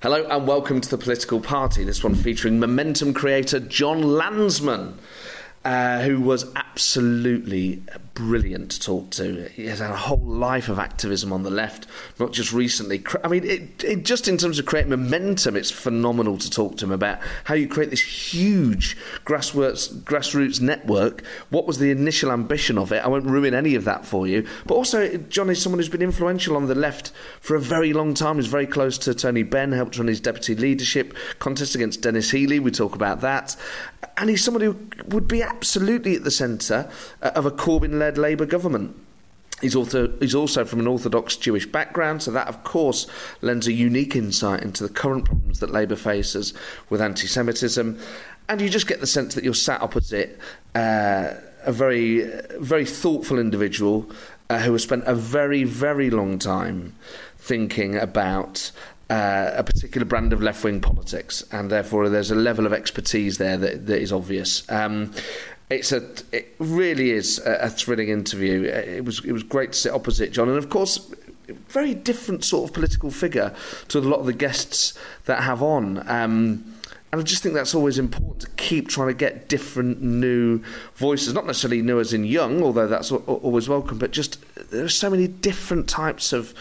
Hello and welcome to the Political Party. This one featuring momentum creator Jon Lansman, uh, who was absolutely brilliant to talk to. He has had a whole life of activism on the left, not just recently. I mean, it, it, just in terms of creating momentum, it's phenomenal to talk to him about how you create this huge grassroots, grassroots network. What was the initial ambition of it? I won't ruin any of that for you. But also, Jon is someone who's been influential on the left for a very long time. He's very close to Tony Benn, helped run his deputy leadership contest against Denis Healey. We talk about that. And he's someone who would be absolutely at the centre uh, of a Corbyn led Labour government. He's also, he's also from an Orthodox Jewish background, so that, of course, lends a unique insight into the current problems that Labour faces with anti Semitism. And you just get the sense that you're sat opposite uh, a very, very thoughtful individual uh, who has spent a very, very long time thinking about uh, a particular brand of left wing politics, and therefore there's a level of expertise there that, that is obvious. Um, it's a, it really is a, a, thrilling interview. It was, it was great to sit opposite Jon, and of course, very different sort of political figure to a lot of the guests that have on. Um, and I just think that's always important to keep trying to get different new voices, not necessarily new as in young, although that's always welcome, but just there are so many different types of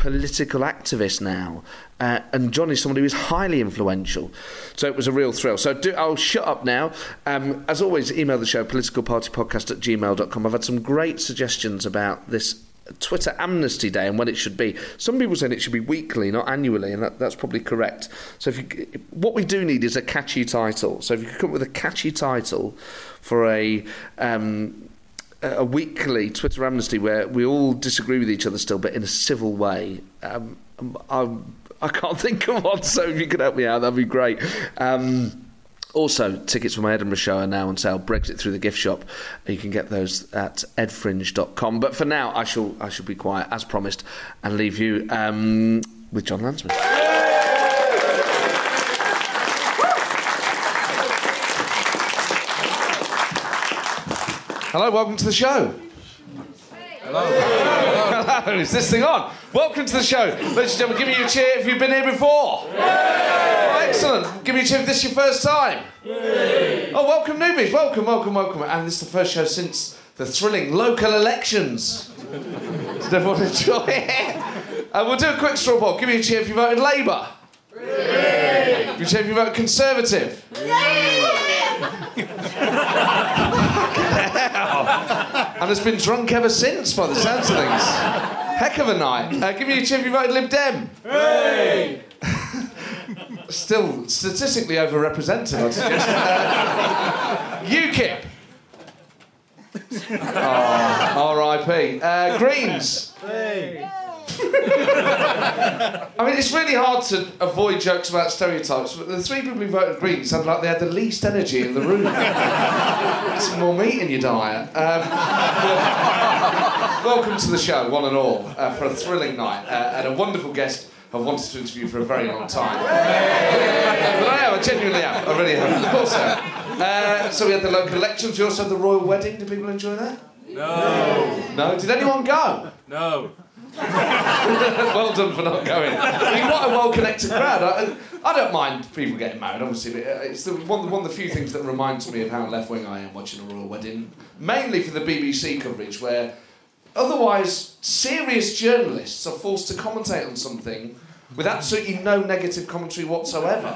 political activist now. Uh, and Jon is someone who is highly influential. So it was a real thrill. So do, I'll shut up now. Um, as always, email the show, politicalpartypodcast at gmail.com. I've had some great suggestions about this Twitter Amnesty Day and when it should be. Some people saying it should be weekly, not annually, and that, that's probably correct. So if you, what we do need is a catchy title. So if you could come up with a catchy title for a um, a weekly Twitter amnesty where we all disagree with each other still, but in a civil way. Um, I, I can't think of one, so if you could help me out, that'd be great. Um, also, tickets for my Edinburgh show are now on sale. Brexit through the gift shop. You can get those at edfringe.com. But for now, I shall I shall be quiet as promised and leave you um, with Jon Lansman. Hello, welcome to the show. Hello. Hello. Is this thing on? Welcome to the show. Ladies and gentlemen, give me a cheer if you've been here before. Oh, excellent. Give me a cheer if this is your first time. Oh, welcome, newbies. Welcome, welcome, welcome. And this is the first show since the thrilling local elections. Did everyone enjoy it? Uh, we'll do a quick straw poll. Give me a cheer if you voted Labour. Give me a cheer if you voted Conservative. and has been drunk ever since, by the sounds of things. Heck of a night. Uh, give me a cheer if you voted Lib Dem. Hey! Still statistically overrepresented, I'd suggest. Uh, UKIP. Oh, R.I.P. Uh, Greens. Hey. I mean, it's really hard to avoid jokes about stereotypes, but the three people who voted Green sounded like they had the least energy in the room. Some more meat in your diet. Um, welcome to the show, one and all, uh, for a thrilling night uh, and a wonderful guest I've wanted to interview for a very long time. but I am, I genuinely am. I really am. Of course I am. Uh, so we had the local elections, we also had the royal wedding. Did people enjoy that? No. No? Did anyone go? No. well done for not going. You're quite a well-connected crowd. I, I don't mind people getting married, obviously, but it's the, one, one of the few things that reminds me of how left-wing I am watching a royal wedding, mainly for the BBC coverage, where otherwise serious journalists are forced to commentate on something with absolutely no negative commentary whatsoever.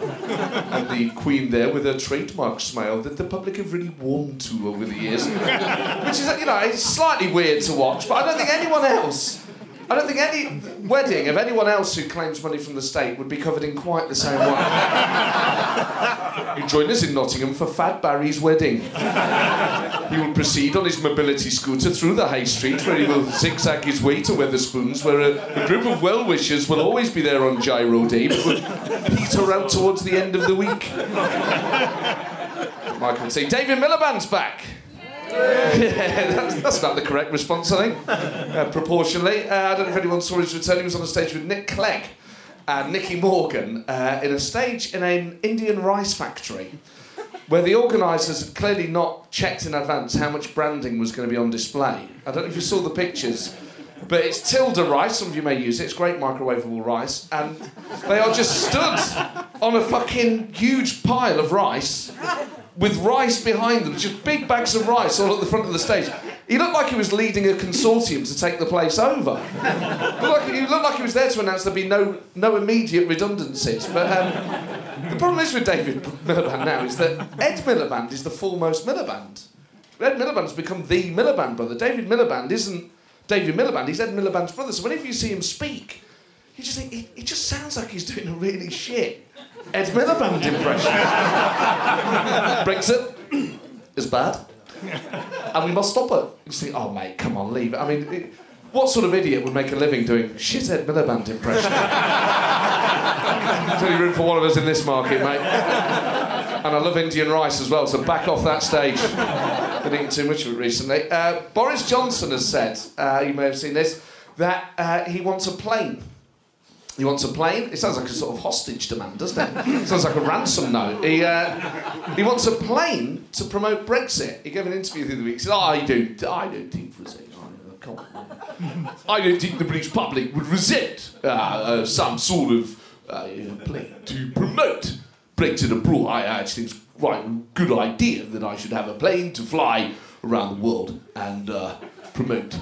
and the Queen there with her trademark smile that the public have really warmed to over the years. Which is, you know, it's slightly weird to watch, but I don't think anyone else I don't think any wedding of anyone else who claims money from the state would be covered in quite the same way. you join us in Nottingham for Fat Barry's wedding. He will proceed on his mobility scooter through the high street where he will zigzag his way to Wetherspoons, where a, a group of well wishers will always be there on Giro Day, but will peter out towards the end of the week. Michael would say, David Miliband's back. Yeah, that's, that's not the correct response, I think. Uh, proportionally. Uh, I don't know if anyone saw his return. He was on a stage with Nick Clegg and Nicky Morgan uh, in a stage in an Indian rice factory where the organisers had clearly not checked in advance how much branding was going to be on display. I don't know if you saw the pictures. But it's Tilda rice, some of you may use it, it's great microwavable rice, and they are just stood on a fucking huge pile of rice with rice behind them, just big bags of rice all at the front of the stage. He looked like he was leading a consortium to take the place over. He looked like, he looked like he was there to announce there'd be no, no immediate redundancies. But um, the problem is with David Miliband now is that Ed Miliband is the foremost Miliband. Ed Miliband's become the Miliband brother. David Miliband isn't David Miliband, he's Ed Miliband's brother. So whenever you see him speak, you just think, it, it just sounds like he's doing a really shit Ed Miliband impression. Brexit is bad, and we must stop it. You think, oh mate, come on, leave it. I mean, it, what sort of idiot would make a living doing shit Ed Miliband impression? There's only room for one of us in this market, mate. And I love Indian rice as well, so back off that stage. Been eating too much of it recently. Uh, Boris Johnson has said, uh, you may have seen this, that uh, he wants a plane he wants a plane. It sounds like a sort of hostage demand, doesn't it? it sounds like a ransom note. He, uh, he wants a plane to promote Brexit. He gave an interview the other week. He said, oh, I don't, I don't think Brexit. I don't think the British public would resent uh, uh, some sort of uh, plane to promote Brexit abroad. I actually think it's quite a good idea that I should have a plane to fly around the world and uh, promote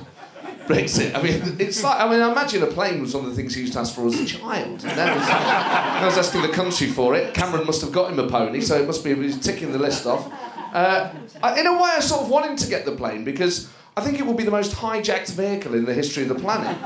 Brexit. I mean, it's like, I mean, I imagine a plane was one of the things he used to ask for as a child. Now he's, now he's asking the country for it. Cameron must have got him a pony, so it must be he's ticking the list off. Uh, in a way, I sort of want him to get the plane because I think it will be the most hijacked vehicle in the history of the planet.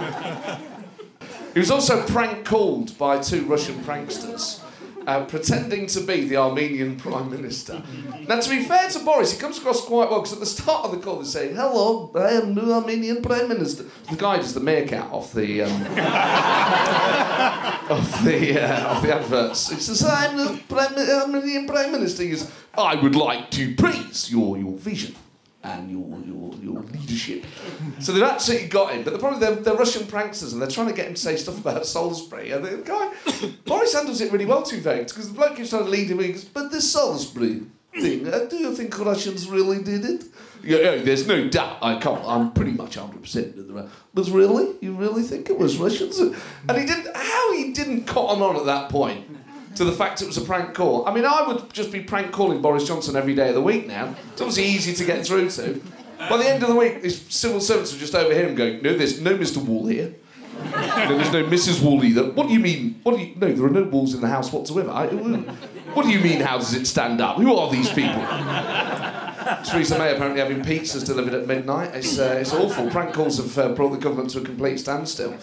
He was also prank called by two Russian pranksters uh, pretending to be the Armenian Prime Minister. Now, to be fair to Boris, he comes across quite well because at the start of the call they say, Hello, I am the Armenian Prime Minister. The guy does the meerkat off the. Um, of the uh, of the adverts. He says, I'm the Prime, Armenian Prime Minister. He says, I would like to praise your, your vision and your, your, your leadership. So they've absolutely got him. But the problem, they're, they're Russian pranksters and they're trying to get him to say stuff about Salisbury. And the guy, Boris handles it really well, to be fair, because the bloke keeps trying to lead him in. But the Salisbury thing, uh, do you think Russians really did it? Yeah, yeah, there's no doubt. I can't. I'm pretty much 100% in the But really, you really think it was Russians? And he didn't. How he didn't cotton on at that point to the fact it was a prank call. I mean, I would just be prank calling Boris Johnson every day of the week now. It's obviously easy to get through to. By the end of the week, his civil servants would just overhear him going, No, there's no Mr. Wall here. no, there's no Mrs. Wall either. What do you mean? What do you, no, there are no walls in the house whatsoever. I, what do you mean, how does it stand up? Who are these people? Theresa May apparently having pizzas delivered at midnight. It's, uh, it's awful. Prank calls have uh, brought the government to a complete standstill.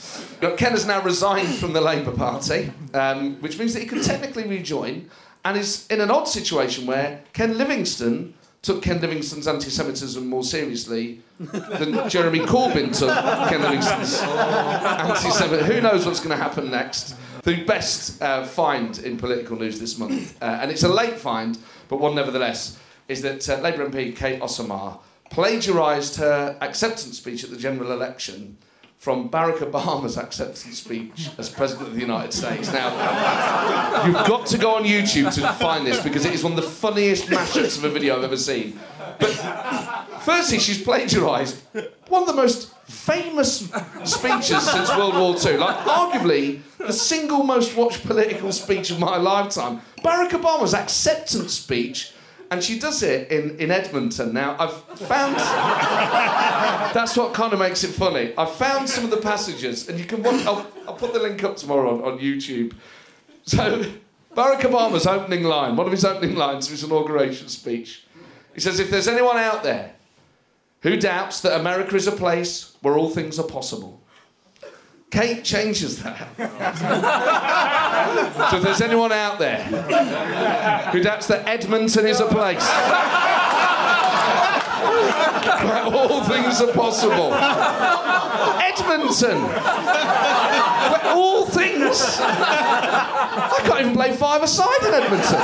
Ken has now resigned from the Labour Party, um, which means that he could technically rejoin and is in an odd situation where Ken Livingstone took Ken Livingstone's anti Semitism more seriously than Jeremy Corbyn took Ken Livingstone's anti Semitism. Who knows what's going to happen next? The best uh, find in political news this month, uh, and it's a late find, but one nevertheless is that uh, Labour MP Kate Osamor plagiarised her acceptance speech at the general election from Barack Obama's acceptance speech as President of the United States. Now, you've got to go on YouTube to find this because it is one of the funniest mashups of a video I've ever seen. But firstly, she's plagiarised one of the most famous speeches since World War II. Like, arguably, the single most watched political speech of my lifetime. Barack Obama's acceptance speech and she does it in, in Edmonton. Now, I've found. that's what kind of makes it funny. I've found some of the passages, and you can watch. I'll, I'll put the link up tomorrow on, on YouTube. So, Barack Obama's opening line, one of his opening lines of his inauguration speech, he says, If there's anyone out there who doubts that America is a place where all things are possible, Kate changes that. so if there's anyone out there who doubts that Edmonton is a place all things are possible, Edmonton, where all things. I can't even play five-a-side in Edmonton.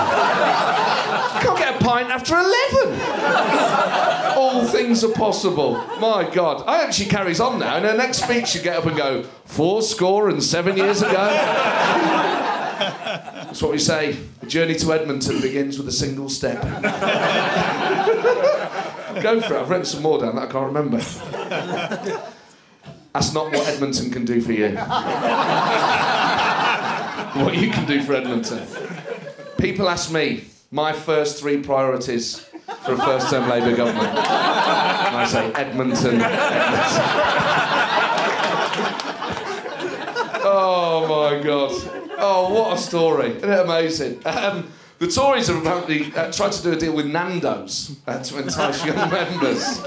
Can't get a pint after eleven. All things are possible. My God. I hope she carries on now. In her next speech, she get up and go, four score and seven years ago. That's what we say. The journey to Edmonton begins with a single step. Go for it. I've written some more down that I can't remember. That's not what Edmonton can do for you. what you can do for Edmonton. People ask me my first three priorities for a first term Labour government. And I say Edmonton, Edmonton. oh my God. Oh, what a story. Isn't it amazing? Um, the Tories have apparently uh, tried to do a deal with Nando's uh, to entice young members.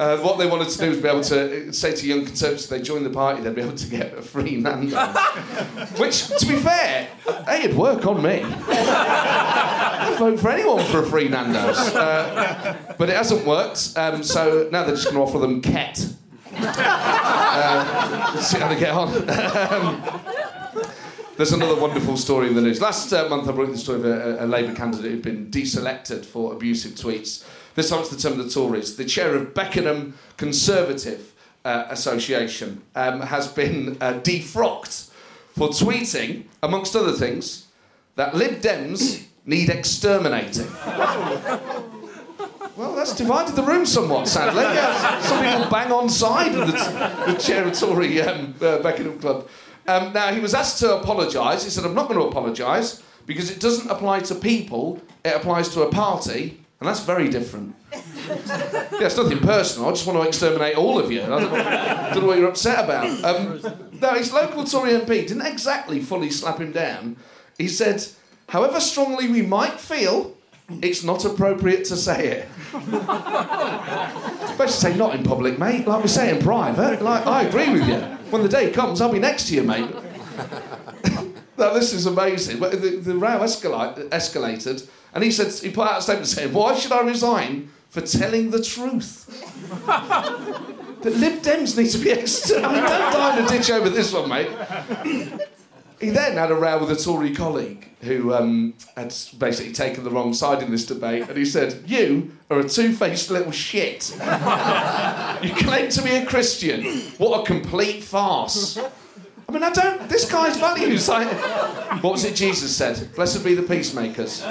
Uh, what they wanted to do was be able to uh, say to young Conservatives if they joined the party, they'd be able to get a free Nando's. Which, to be fair, hey, it'd work on me. I'd vote for anyone for a free Nando's. Uh, but it hasn't worked, um, so now they're just going to offer them Ket. Uh, let's see how they get on. Um, there's another wonderful story in the news. Last uh, month, I brought the story of a, a Labour candidate who'd been deselected for abusive tweets. This time it's the term of the Tories. The chair of Beckenham Conservative uh, Association um, has been uh, defrocked for tweeting, amongst other things, that Lib Dems need exterminating. Well, that's divided the room somewhat, sadly. Yeah, some people bang on side of the, t- the chair of Tory um, uh, Beckenham Club. Um, now, he was asked to apologise. He said, I'm not going to apologise because it doesn't apply to people, it applies to a party, and that's very different. yeah, it's nothing personal. I just want to exterminate all of you. I don't know, don't know what you're upset about. Um, no, his local Tory MP didn't exactly fully slap him down. He said, however strongly we might feel, it's not appropriate to say it. Especially say not in public, mate. Like we say in private. Like I agree with you. When the day comes, I'll be next to you, mate. this is amazing. But the, the row escalate, escalated, and he said he put out a statement saying, "Why should I resign for telling the truth?" that Lib Dems need to be extra. I mean, don't die in a ditch over this one, mate. He then had a row with a Tory colleague who um, had basically taken the wrong side in this debate, and he said, "You are a two-faced little shit. you claim to be a Christian. What a complete farce." I mean, I don't. This guy's values. Like, what was it Jesus said? Blessed be the peacemakers.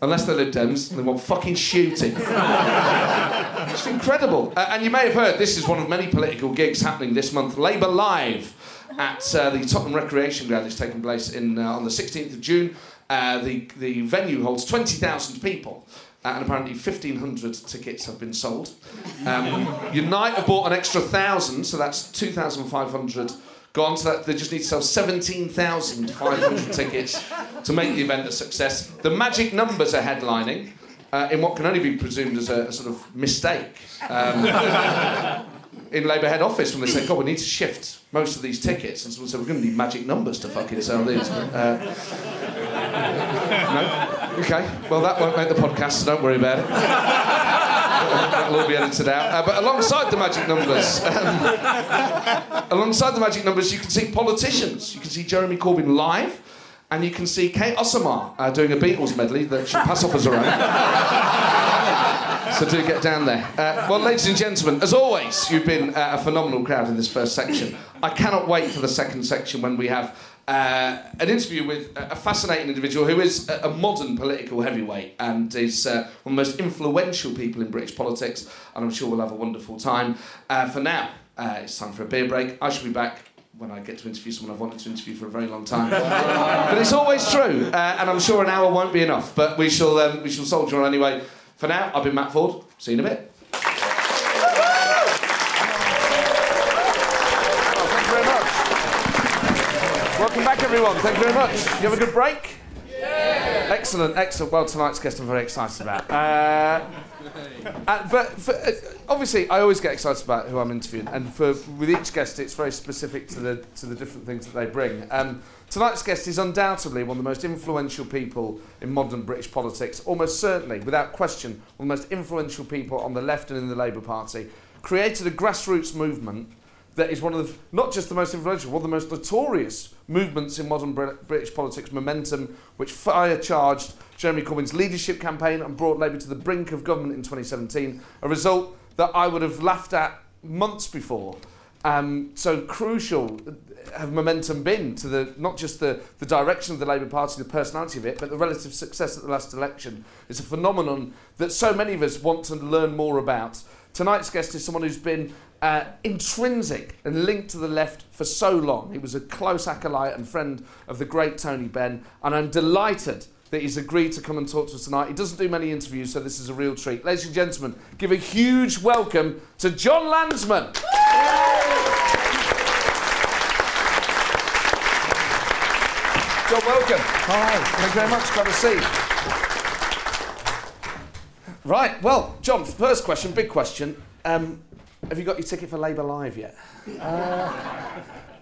Unless they're Lib Dems, they want fucking shooting. it's incredible. Uh, and you may have heard this is one of many political gigs happening this month. Labour Live at uh, the Tottenham Recreation Ground which is taking place in, uh, on the 16th of June. Uh, the, the venue holds 20,000 people. Uh, and apparently 1,500 tickets have been sold. Um, Unite have bought an extra 1,000, so that's 2,500 gone. So that they just need to sell 17,500 tickets to make the event a success. The Magic Numbers are headlining uh, in what can only be presumed as a, a sort of mistake. Um, in Labour head office when they said, God, we need to shift most of these tickets. And someone said, we're going to need magic numbers to fucking sell these. Uh, no? Okay. Well, that won't make the podcast, so don't worry about it. That'll all be edited out. Uh, but alongside the magic numbers, um, alongside the magic numbers, you can see politicians. You can see Jeremy Corbyn live, and you can see Kate Osamor uh, doing a Beatles medley that she'll pass off as her own. So do get down there. Uh, well, ladies and gentlemen, as always, you've been uh, a phenomenal crowd in this first section. I cannot wait for the second section when we have uh, an interview with a fascinating individual who is a, modern political heavyweight and is uh, one of the most influential people in British politics, and I'm sure we'll have a wonderful time. Uh, for now, uh, it's time for a beer break. I shall be back when I get to interview someone I've wanted to interview for a very long time. but it's always true, uh, and I'm sure an hour won't be enough. But we shall um, we shall soldier on anyway. For now, I've been Matt Forde. See you in a bit. Welcome back, everyone. Thank you very much. You have a good break? Yeah. Excellent, excellent. Well, tonight's guest I'm very excited about. Uh, uh, but for, uh, obviously, I always get excited about who I'm interviewing, and for with each guest, it's very specific to the to the different things that they bring. Um, tonight's guest is undoubtedly one of the most influential people in modern British politics, almost certainly, without question, one of the most influential people on the left and in the Labour Party. Created a grassroots movement that is one of the, not just the most influential, one of the most notorious movements in modern British politics, Momentum, which fire charged Jeremy Corbyn's leadership campaign and brought Labour to the brink of government in 2017, a result that I would have laughed at months before. Um, so crucial have momentum been to the not just the, the direction of the Labour Party, the personality of it, but the relative success at the last election. It's a phenomenon that so many of us want to learn more about. Tonight's guest is someone who's been uh, intrinsic and linked to the left for so long. He was a close acolyte and friend of the great Tony Benn, and I'm delighted that he's agreed to come and talk to us tonight. He doesn't do many interviews, so this is a real treat. Ladies and gentlemen, give a huge welcome to Jon Lansman. Jon, welcome. Hi. Thank you very much. Glad to see you. Right, well, Jon, first question, big question. Um, have you got your ticket for Labour Live yet? Uh,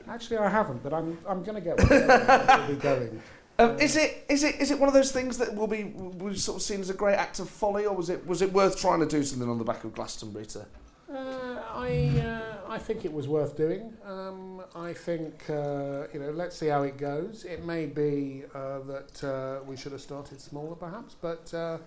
actually, I haven't, but I'm, I'm going to get one. I'll be going. Um, is it is it is it one of those things that will be will sort of seen as a great act of folly, or was it was it worth trying to do something on the back of Glastonbury to? Uh, I uh, I think it was worth doing. Um, I think uh, you know let's see how it goes. It may be uh, that uh, we should have started smaller, perhaps, but uh,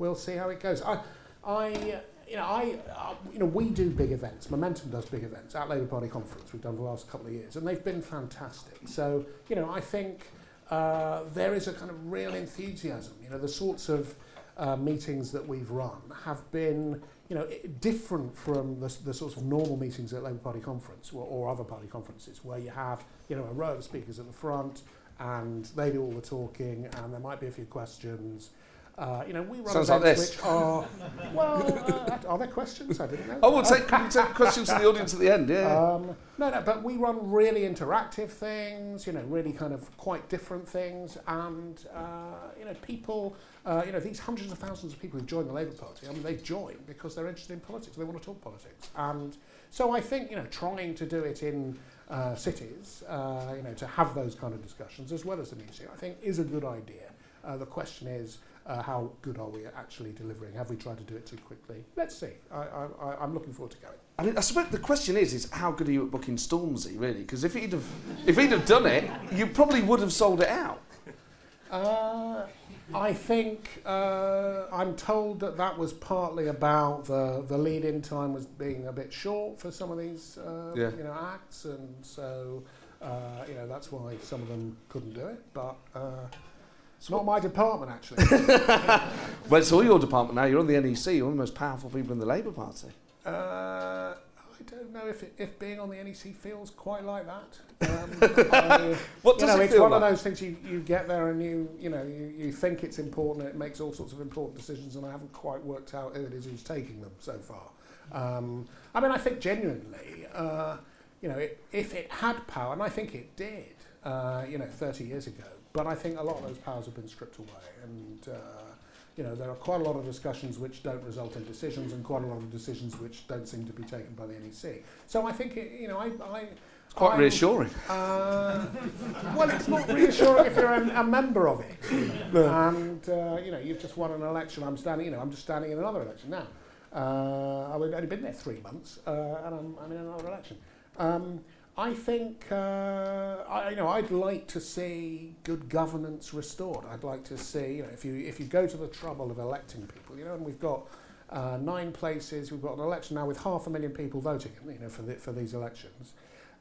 we'll see how it goes. I I you know, I, uh, you know, we do big events. Momentum does big events at Labour Party conference. We've done for the last couple of years, and they've been fantastic. So, you know, I think uh, there is a kind of real enthusiasm. You know, the sorts of uh, meetings that we've run have been, you know, different from the, the sorts of normal meetings at Labour Party conference or, or other party conferences, where you have, you know, a row of speakers at the front, and they do all the talking, and there might be a few questions. Uh, you know, we run Sounds events like this. which are well. Uh, are there questions? I didn't know. Oh, we'll take, take questions from the audience at the end. Yeah. Um, no, no, but we run really interactive things. You know, really kind of quite different things, and uh, you know, people. Uh, you know, these hundreds of thousands of people who've joined the Labour Party. I mean, they've joined because they're interested in politics. They want to talk politics, and so I think you know, trying to do it in uh, cities, uh, you know, to have those kind of discussions as well as the museum, I think is a good idea. Uh, the question is, uh, how good are we at actually delivering? Have we tried to do it too quickly? Let's see. I, I, I'm looking forward to going. I mean, I suppose the question is, is how good are you at booking Stormzy, really? Because if he'd have, if he'd have done it, you probably would have sold it out. Uh, I think uh, I'm told that that was partly about the the lead-in time was being a bit short for some of these uh, yeah. you know acts, and so uh, you know that's why some of them couldn't do it. But uh, it's not my department, actually. well, it's all your department now. You're on the NEC. You're one of the most powerful people in the Labour Party. Uh, I don't know if, it, if being on the NEC feels quite like that. Um, I, what does you know, it it's feel one like? of those things you, you get there and you you know you, you think it's important. It makes all sorts of important decisions, and I haven't quite worked out who it is who's taking them so far. Um, I mean, I think genuinely, uh, you know, it, if it had power, and I think it did, uh, you know, 30 years ago, but I think a lot of those powers have been stripped away, and uh, you know there are quite a lot of discussions which don't result in decisions, and quite a lot of decisions which don't seem to be taken by the NEC. So I think it, you know I. I it's quite I'm, reassuring. Uh, well, it's not reassuring if you're a, a member of it, no. and uh, you know you've just won an election. I'm standing, you know, I'm just standing in another election now. Uh, I've only been there three months, uh, and I'm, I'm in another election. Um, I think uh, I, you know I'd like to see good governance restored. I'd like to see you know if you if you go to the trouble of electing people, you know, and we've got uh, nine places. We've got an election now with half a million people voting, you know, for the, for these elections.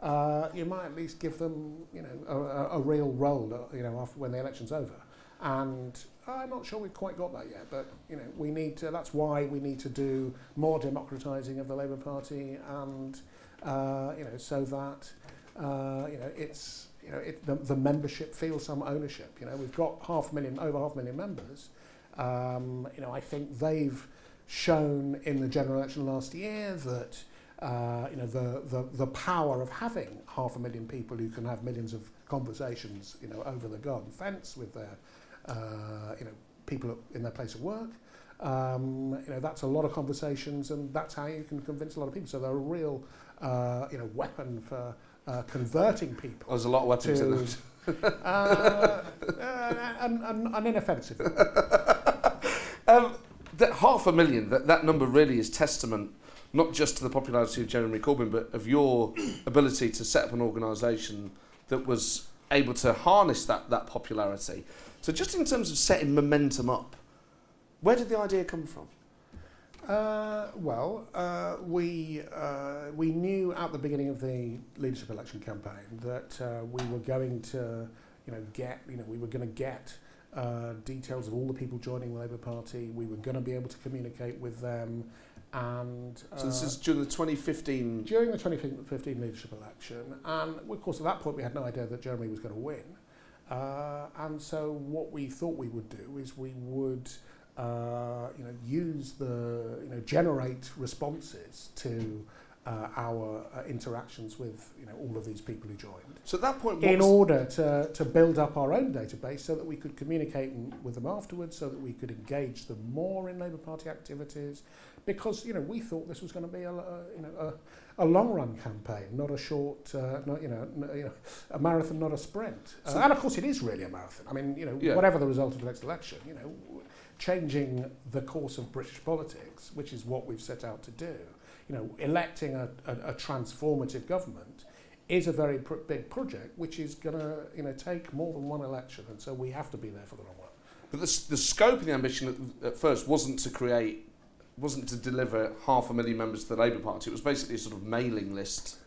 Uh, you might at least give them you know a, a, a real role, uh, you know, after when the election's over. And I'm not sure we've quite got that yet, but you know we need to. That's why we need to do more democratising of the Labour Party and uh, you know, so that uh, you know it's you know it, the, the membership feels some ownership. You know, we've got half a million, over half a million members. Um, you know, I think they've shown in the general election last year that uh, you know the, the the power of having half a million people who can have millions of conversations, you know, over the garden fence with their uh, you know people in their place of work. um, you know, that's a lot of conversations, and that's how you can convince a lot of people. So they're real, uh, you know, weapon for uh, converting people. There's a lot of weapons to, in them. uh, uh, and, and, and inoffensive. um, that half a million, that, that number really is testament not just to the popularity of Jeremy Corbyn, but of your ability to set up an organisation that was able to harness that, that popularity. So, just in terms of setting momentum up, where did the idea come from? Uh, well, uh, we, uh, we knew at the beginning of the leadership election campaign that uh, we were going to, you know, get, you know, we were going to get uh, details of all the people joining the Labour Party. We were going to be able to communicate with them. And, uh, so this is during the 2015? During the 2015 leadership election. And of course, at that point, we had no idea that Jeremy was going to win. Uh, and so what we thought we would do is we would uh, you know, use the, you know, generate responses to uh, our uh, interactions with, you know, all of these people who joined. So at that point, in order to, to build up our own database so that we could communicate with them afterwards, so that we could engage them more in Labour Party activities, because, you know, we thought this was going to be a, a you know, a, a long-run campaign, not a short, uh, not, you, know, you know, a marathon, not a sprint. Uh, and of course, it is really a marathon. I mean, you know, yeah. whatever the result of the next election, you know, changing the course of British politics, which is what we've set out to do, you know, electing a, a, a transformative government is a very pr big project, which is going to, you know, take more than one election, and so we have to be there for the long run. But the, the scope of the ambition at, at first wasn't to create wasn't to deliver half a million members to the Labour Party. It was basically a sort of mailing list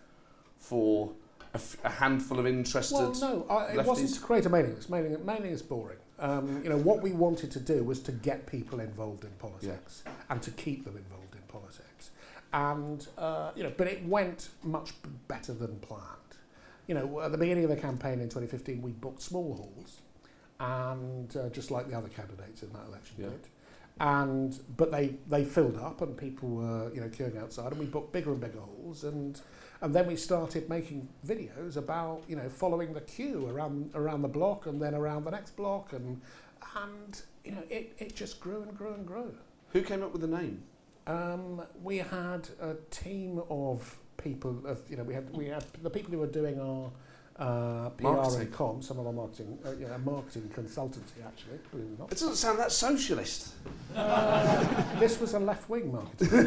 for a, f- a handful of interested. Well, no, I, it wasn't to create a mailing list. Mailing, mailing is boring. Um, you know, what we wanted to do was to get people involved in politics yeah. and to keep them involved in politics. And, uh, you know, but it went much better than planned. You know, at the beginning of the campaign in 2015, we booked small halls, and uh, just like the other candidates in that election yeah. did. And but they, they filled up, and people were you know queuing outside, and we booked bigger and bigger halls, and and then we started making videos about, you know, following the queue around around the block and then around the next block and and you know, it, it just grew and grew and grew. Who came up with the name? Um, we had a team of people of you know, we had we had the people who were doing our uh, PR marketing. and com, some of our marketing, uh, yeah, marketing consultancy actually, believe it or not. It doesn't sound that socialist. Uh, this was a left wing marketing. um,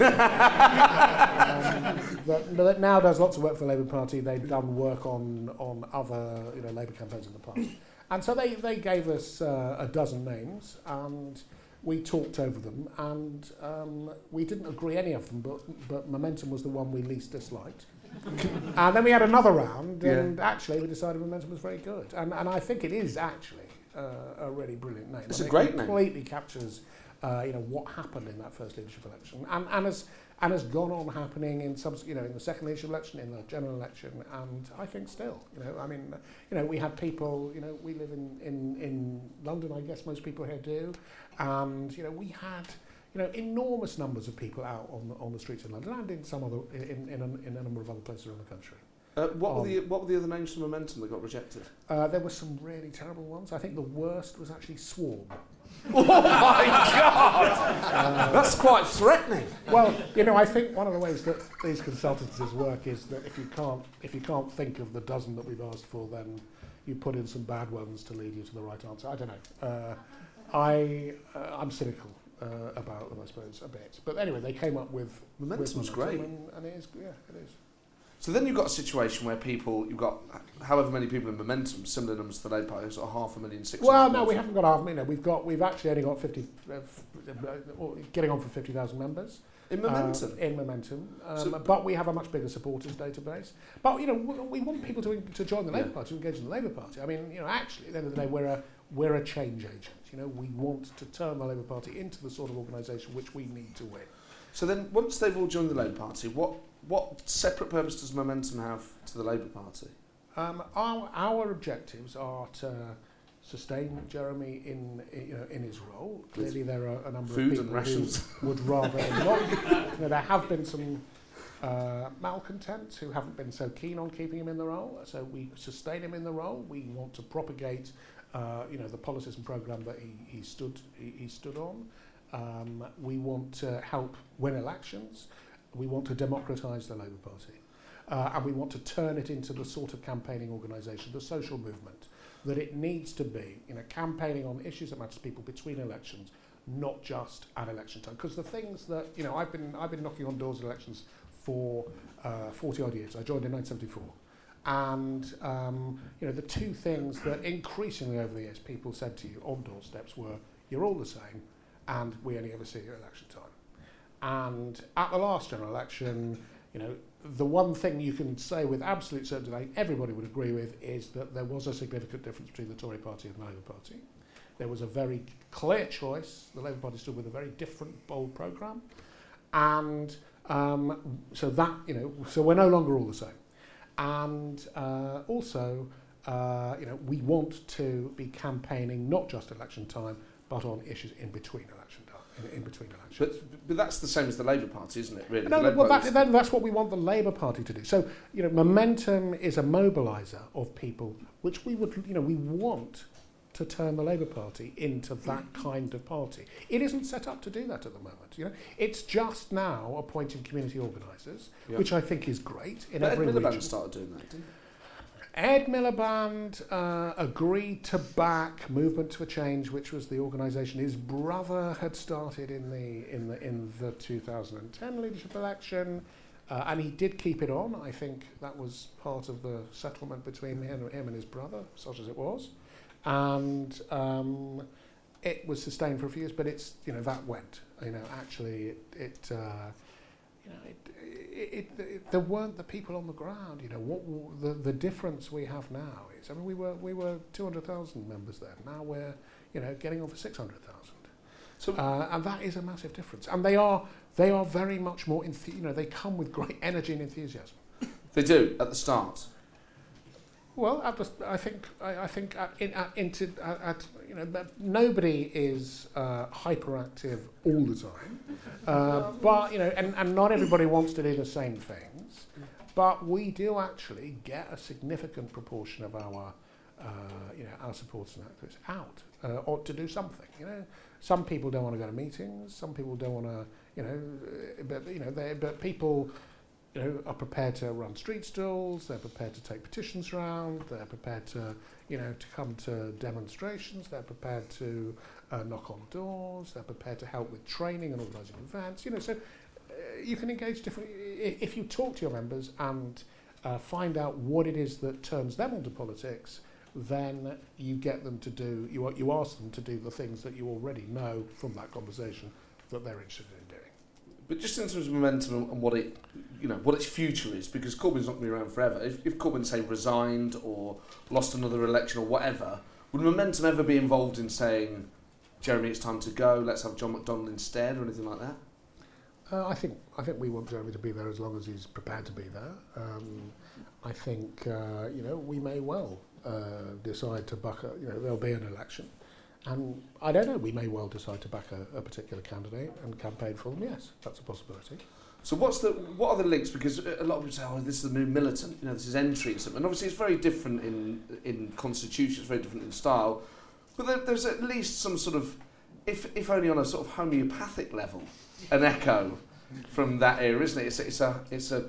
that, that now does lots of work for the Labour Party. They've done work on on other you know Labour campaigns in the past, and so they they gave us uh, a dozen names and. We talked over them, and um, we didn't agree any of them. But but momentum was the one we least disliked. And then we had another round, and yeah. actually we decided Momentum was very good. And, and I think it is actually uh, a really brilliant name. It's a great it name. completely captures uh, you know, what happened in that first leadership election. And, and, has, and has gone on happening in, some, you know, in the second leadership election, in the general election, and I think still. You know, I mean, you know, we had people, you know, we live in, in, in London, I guess most people here do, and, you know, we had you know, enormous numbers of people out on the, on the streets in London and in some other in, in, a, in a number of other places around the country. Uh, what, um, were the, what were the other names for Momentum that got rejected? Uh, there were some really terrible ones. I think the worst was actually Swarm. oh my God! Uh, That's quite threatening. Well, you know, I think one of the ways that these consultancies work is that if you can't if you can't think of the dozen that we've asked for, then you put in some bad ones to lead you to the right answer. I don't know. Uh, I uh, I'm cynical uh, about them, I suppose, a bit. But anyway, they came up with momentum's with great, and, and, it is, yeah, it is. So then you've got a situation where people, you've got however many people in momentum, similar numbers to the Labour Party, sort of half a million, six. Well, no, we haven't got half a million. We've got, we've actually only got fifty, uh, uh, getting on for fifty thousand members. In momentum. Uh, in momentum, um, so, but we have a much bigger supporters database. But you know, we want people to to join the Labour yeah. Party, to engage in the Labour Party. I mean, you know, actually, at the end of the day, we're a we're a change agent. You know, we want to turn the Labour Party into the sort of organisation which we need to win. So then, once they've all joined the Labour Party, what what separate purpose does Momentum have to the Labour Party? Um, our our objectives are to sustain Jeremy in you know, in his role. Clearly, there are a number Food of people who would rather not. you know, there have been some uh, malcontents who haven't been so keen on keeping him in the role. So we sustain him in the role. We want to propagate uh, you know, the policies and program that he, he stood he, he stood on. Um, we want to help win elections. We want to democratise the Labour Party. Uh, and we want to turn it into the sort of campaigning organisation, the social movement, that it needs to be, you know, campaigning on issues that matter to people between elections, not just at election time. Because the things that, you know, I've been, I've been knocking on doors at elections for uh, 40 odd years. I joined in 1974. And um, you know the two things that increasingly over the years people said to you on doorsteps were, "You're all the same, and we only ever see you at election time." And at the last general election, you know, the one thing you can say with absolute certainty, everybody would agree with, is that there was a significant difference between the Tory party and the Labour Party. There was a very clear choice. The Labour Party stood with a very different, bold programme. And um, so that, you know, so we're no longer all the same. And uh, also, uh, you know, we want to be campaigning not just election time, but on issues in between election time, in, in between elections. But, but that's the same as the Labour Party, isn't it? Really? No, well, that, then that's what we want the Labour Party to do. So, you know, momentum is a mobiliser of people, which we would, you know, we want to turn the Labour Party into that kind of party. It isn't set up to do that at the moment. You know, it's just now appointing community organisers, Yeah. which I think is great in But Ed every Miliband region. started doing that, didn't Ed Miliband uh, agreed to back Movement for Change, which was the organisation his brother had started in the in the in the 2010 leadership election, uh, and he did keep it on. I think that was part of the settlement between him, him and his brother, such as it was, and um, it was sustained for a few years. But it's you know that went. You know, actually, it. it uh, you know, it, it, it, there weren't the people on the ground. You know, what w- the the difference we have now is. I mean, we were we were two hundred thousand members then. Now we're you know getting over six hundred thousand. So- uh, and that is a massive difference. And they are they are very much more. Enth- you know, they come with great energy and enthusiasm. They do at the start. Well, the, I think I, I think at, in, at, into, at, at you know nobody is uh, hyperactive all the time, uh, but you know, and, and not everybody wants to do the same things, but we do actually get a significant proportion of our uh, you know our supporters and activists out uh, or to do something. You know, some people don't want to go to meetings, some people don't want to you know, uh, but you know, but people you know, are prepared to run street stalls, they're prepared to take petitions around, they're prepared to, you know, to come to demonstrations, they're prepared to uh, knock on doors, they're prepared to help with training and organising events, you know, so uh, you can engage different, i- if you talk to your members and uh, find out what it is that turns them onto politics, then you get them to do, you, you ask them to do the things that you already know from that conversation that they're interested in. But just in terms of momentum and- what it, you know, what its future is, because Corbyn's not going to be around forever. If, if Corbyn say resigned or lost another election or whatever, would momentum ever be involved in saying, Jeremy, it's time to go. Let's have John McDonnell instead, or anything like that? Uh, I think I think we want Jeremy to be there as long as he's prepared to be there. Um, I think uh, you know we may well uh, decide to buck. You know there'll be an election, and I don't know. We may well decide to back a, a particular candidate and campaign for them. Yes, that's a possibility. So what's the what are the links? Because a lot of people say, "Oh, this is the new militant." You know, this is entry and something. And obviously, it's very different in in constitution. It's very different in style. But there, there's at least some sort of, if if only on a sort of homeopathic level, an echo from that era, isn't it? It's it's a it's a.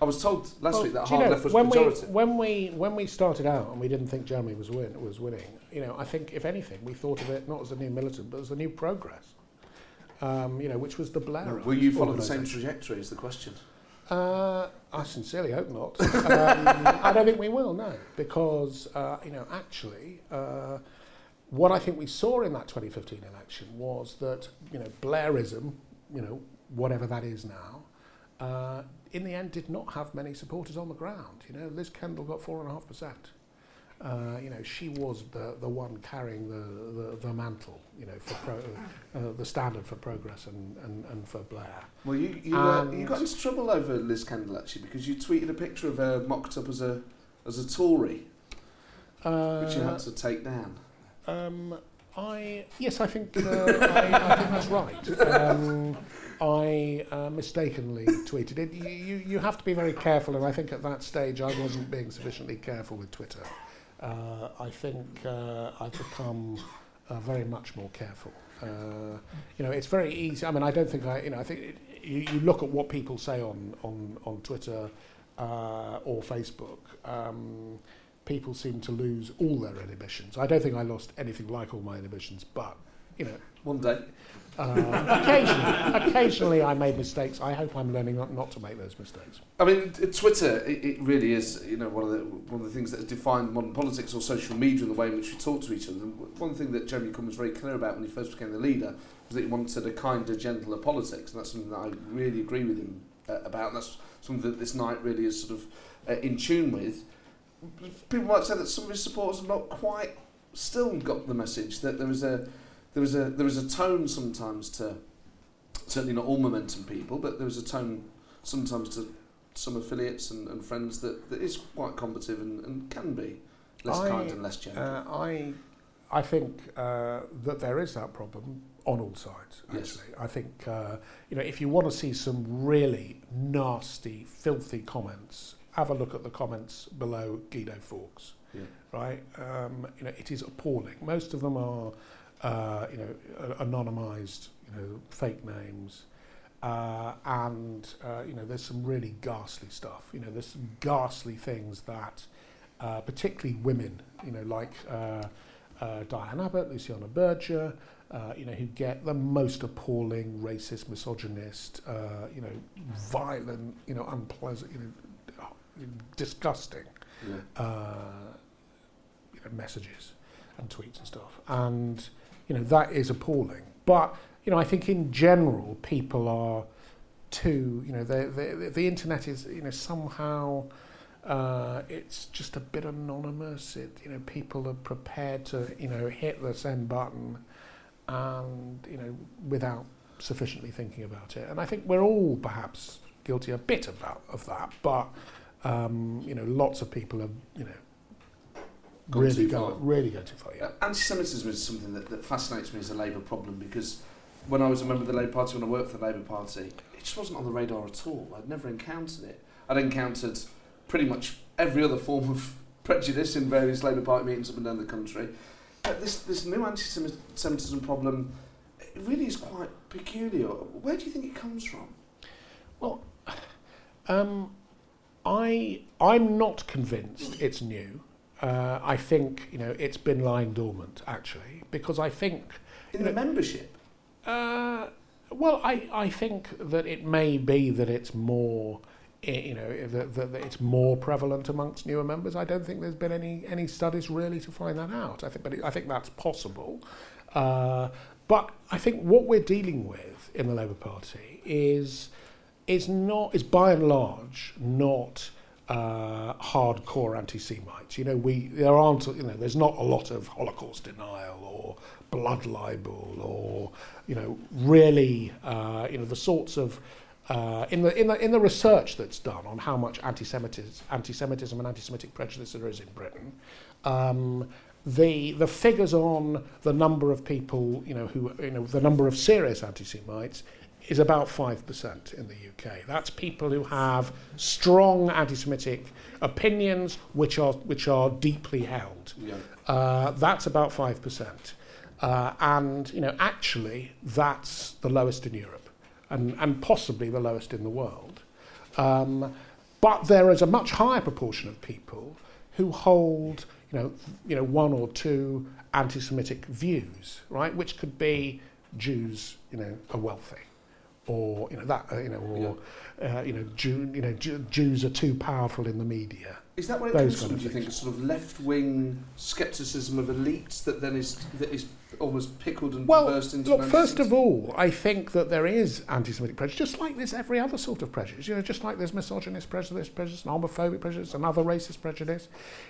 I was told last week that hard know, left was when pejorative. we when we when we started out and we didn't think Jeremy was win was winning. You know, I think if anything, we thought of it not as the new militant, but as the new progress. Um, you know, which was the Blair. Will you follow the same trajectory? Is the question. Uh, I sincerely hope not. um, I don't think we will, no, because uh, you know, actually, uh, what I think we saw in that 2015 election was that you know Blairism, you know, whatever that is now, uh, in the end did not have many supporters on the ground. You know, Liz Kendall got four and a half percent. Uh, you know, she was the, the one carrying the, the, the mantle, you know, for pro, uh, the standard for progress and, and, and for Blair. Well, you you, uh, you got into trouble over Liz Kendall actually because you tweeted a picture of her mocked up as a as a Tory, Uh, which you had to take down. Um, I yes, I think uh, I, I think that's right. Um, I uh, mistakenly tweeted it. You, you you have to be very careful, and I think at that stage I wasn't being sufficiently careful with Twitter. Uh, I think uh, I've become are very much more careful. Uh, you know, it's very easy. I mean, I don't think I, you know, I think it, you, you look at what people say on on on Twitter uh, or Facebook. Um, people seem to lose all their inhibitions. I don't think I lost anything like all my inhibitions, but you know, one day. Uh, occasionally, occasionally I made mistakes. I hope I'm learning not, not to make those mistakes. I mean, Twitter, it, it really is, you know, one of the one of the things that has defined modern politics or social media and the way in which we talk to each other. And one thing that Jeremy Corbyn was very clear about when he first became the leader was that he wanted a kinder, gentler politics, and that's something that I really agree with him uh, about. And that's something that this night really is sort of uh, in tune with. People might say that some of his supporters have not quite still got the message that there is a there was a there was a tone sometimes to certainly not all momentum people, but there was a tone sometimes to some affiliates and, and friends that, that is quite combative and, and can be less I, kind and less gentle. Uh, I I think uh, that there is that problem on all sides. Actually, yes. I think uh, you know if you want to see some really nasty, filthy comments, have a look at the comments below Guido Fawkes. Yeah. Right, um, you know it is appalling. Most of them are uh, you know, anonymized, you know, fake names. Uh, and, uh, you know, there's some really ghastly stuff. You know, there's some ghastly things that, uh, particularly women, you know, like uh, uh, Diane Abbott, Luciana Berger, uh, you know, who get the most appalling, racist, misogynist, uh, you know, violent, you know, unpleasant, you know, disgusting yeah. uh, you know, messages and tweets and stuff. And, you know, that is appalling. But, you know, I think in general, people are too, you know, the, the, the internet is, you know, somehow uh, it's just a bit anonymous. It, you know, people are prepared to, you know, hit the send button and, you know, without sufficiently thinking about it. And I think we're all perhaps guilty a bit of that, but, um, you know, lots of people are, you know, really go, really go too far. Yeah. Anti-Semitism is something that, that fascinates me as a Labour problem because when I was a member of the Labour Party, when I worked for the Labour Party, it just wasn't on the radar at all. I'd never encountered it. I'd encountered pretty much every other form of prejudice in various Labour Party meetings up and down the country. But this, this new anti-Semitism problem, it really is quite peculiar. Where do you think it comes from? Well, um, I I'm not convinced it's new uh, I think you know it's been lying dormant actually because I think in the know, membership. Uh, well, I, I think that it may be that it's more you know that, that, that it's more prevalent amongst newer members. I don't think there's been any any studies really to find that out. I think, but it, I think that's possible. Uh, but I think what we're dealing with in the Labour Party is is not is by and large not uh, hardcore anti-Semites. You know, we there aren't you know there's not a lot of Holocaust denial or blood libel or you know really uh, you know the sorts of uh, in the in the in the research that's done on how much anti-Semitism, anti-Semitism and anti-Semitic prejudice there is in Britain. Um, the the figures on the number of people, you know, who you know the number of serious anti-Semites is about 5% in the UK. That's people who have strong anti-Semitic opinions which are, which are deeply held. Yeah. Uh, that's about 5%. Uh, and, you know, actually, that's the lowest in Europe and, and possibly the lowest in the world. Um, but there is a much higher proportion of people who hold, you know, you know, one or two anti-Semitic views, right, which could be Jews, you know, are wealthy or you know that uh, you know or yeah. uh, you know Jew, you know Jew, Jews are too powerful in the media. Is that what it Those comes from? Do you think a sort of left wing scepticism of elites that then is that is almost pickled and well, burst into look, first of all, I think that there is anti-Semitic prejudice, just like there's every other sort of prejudice. You know, just like there's misogynist prejudice, prejudice, and homophobic prejudice, and other racist prejudice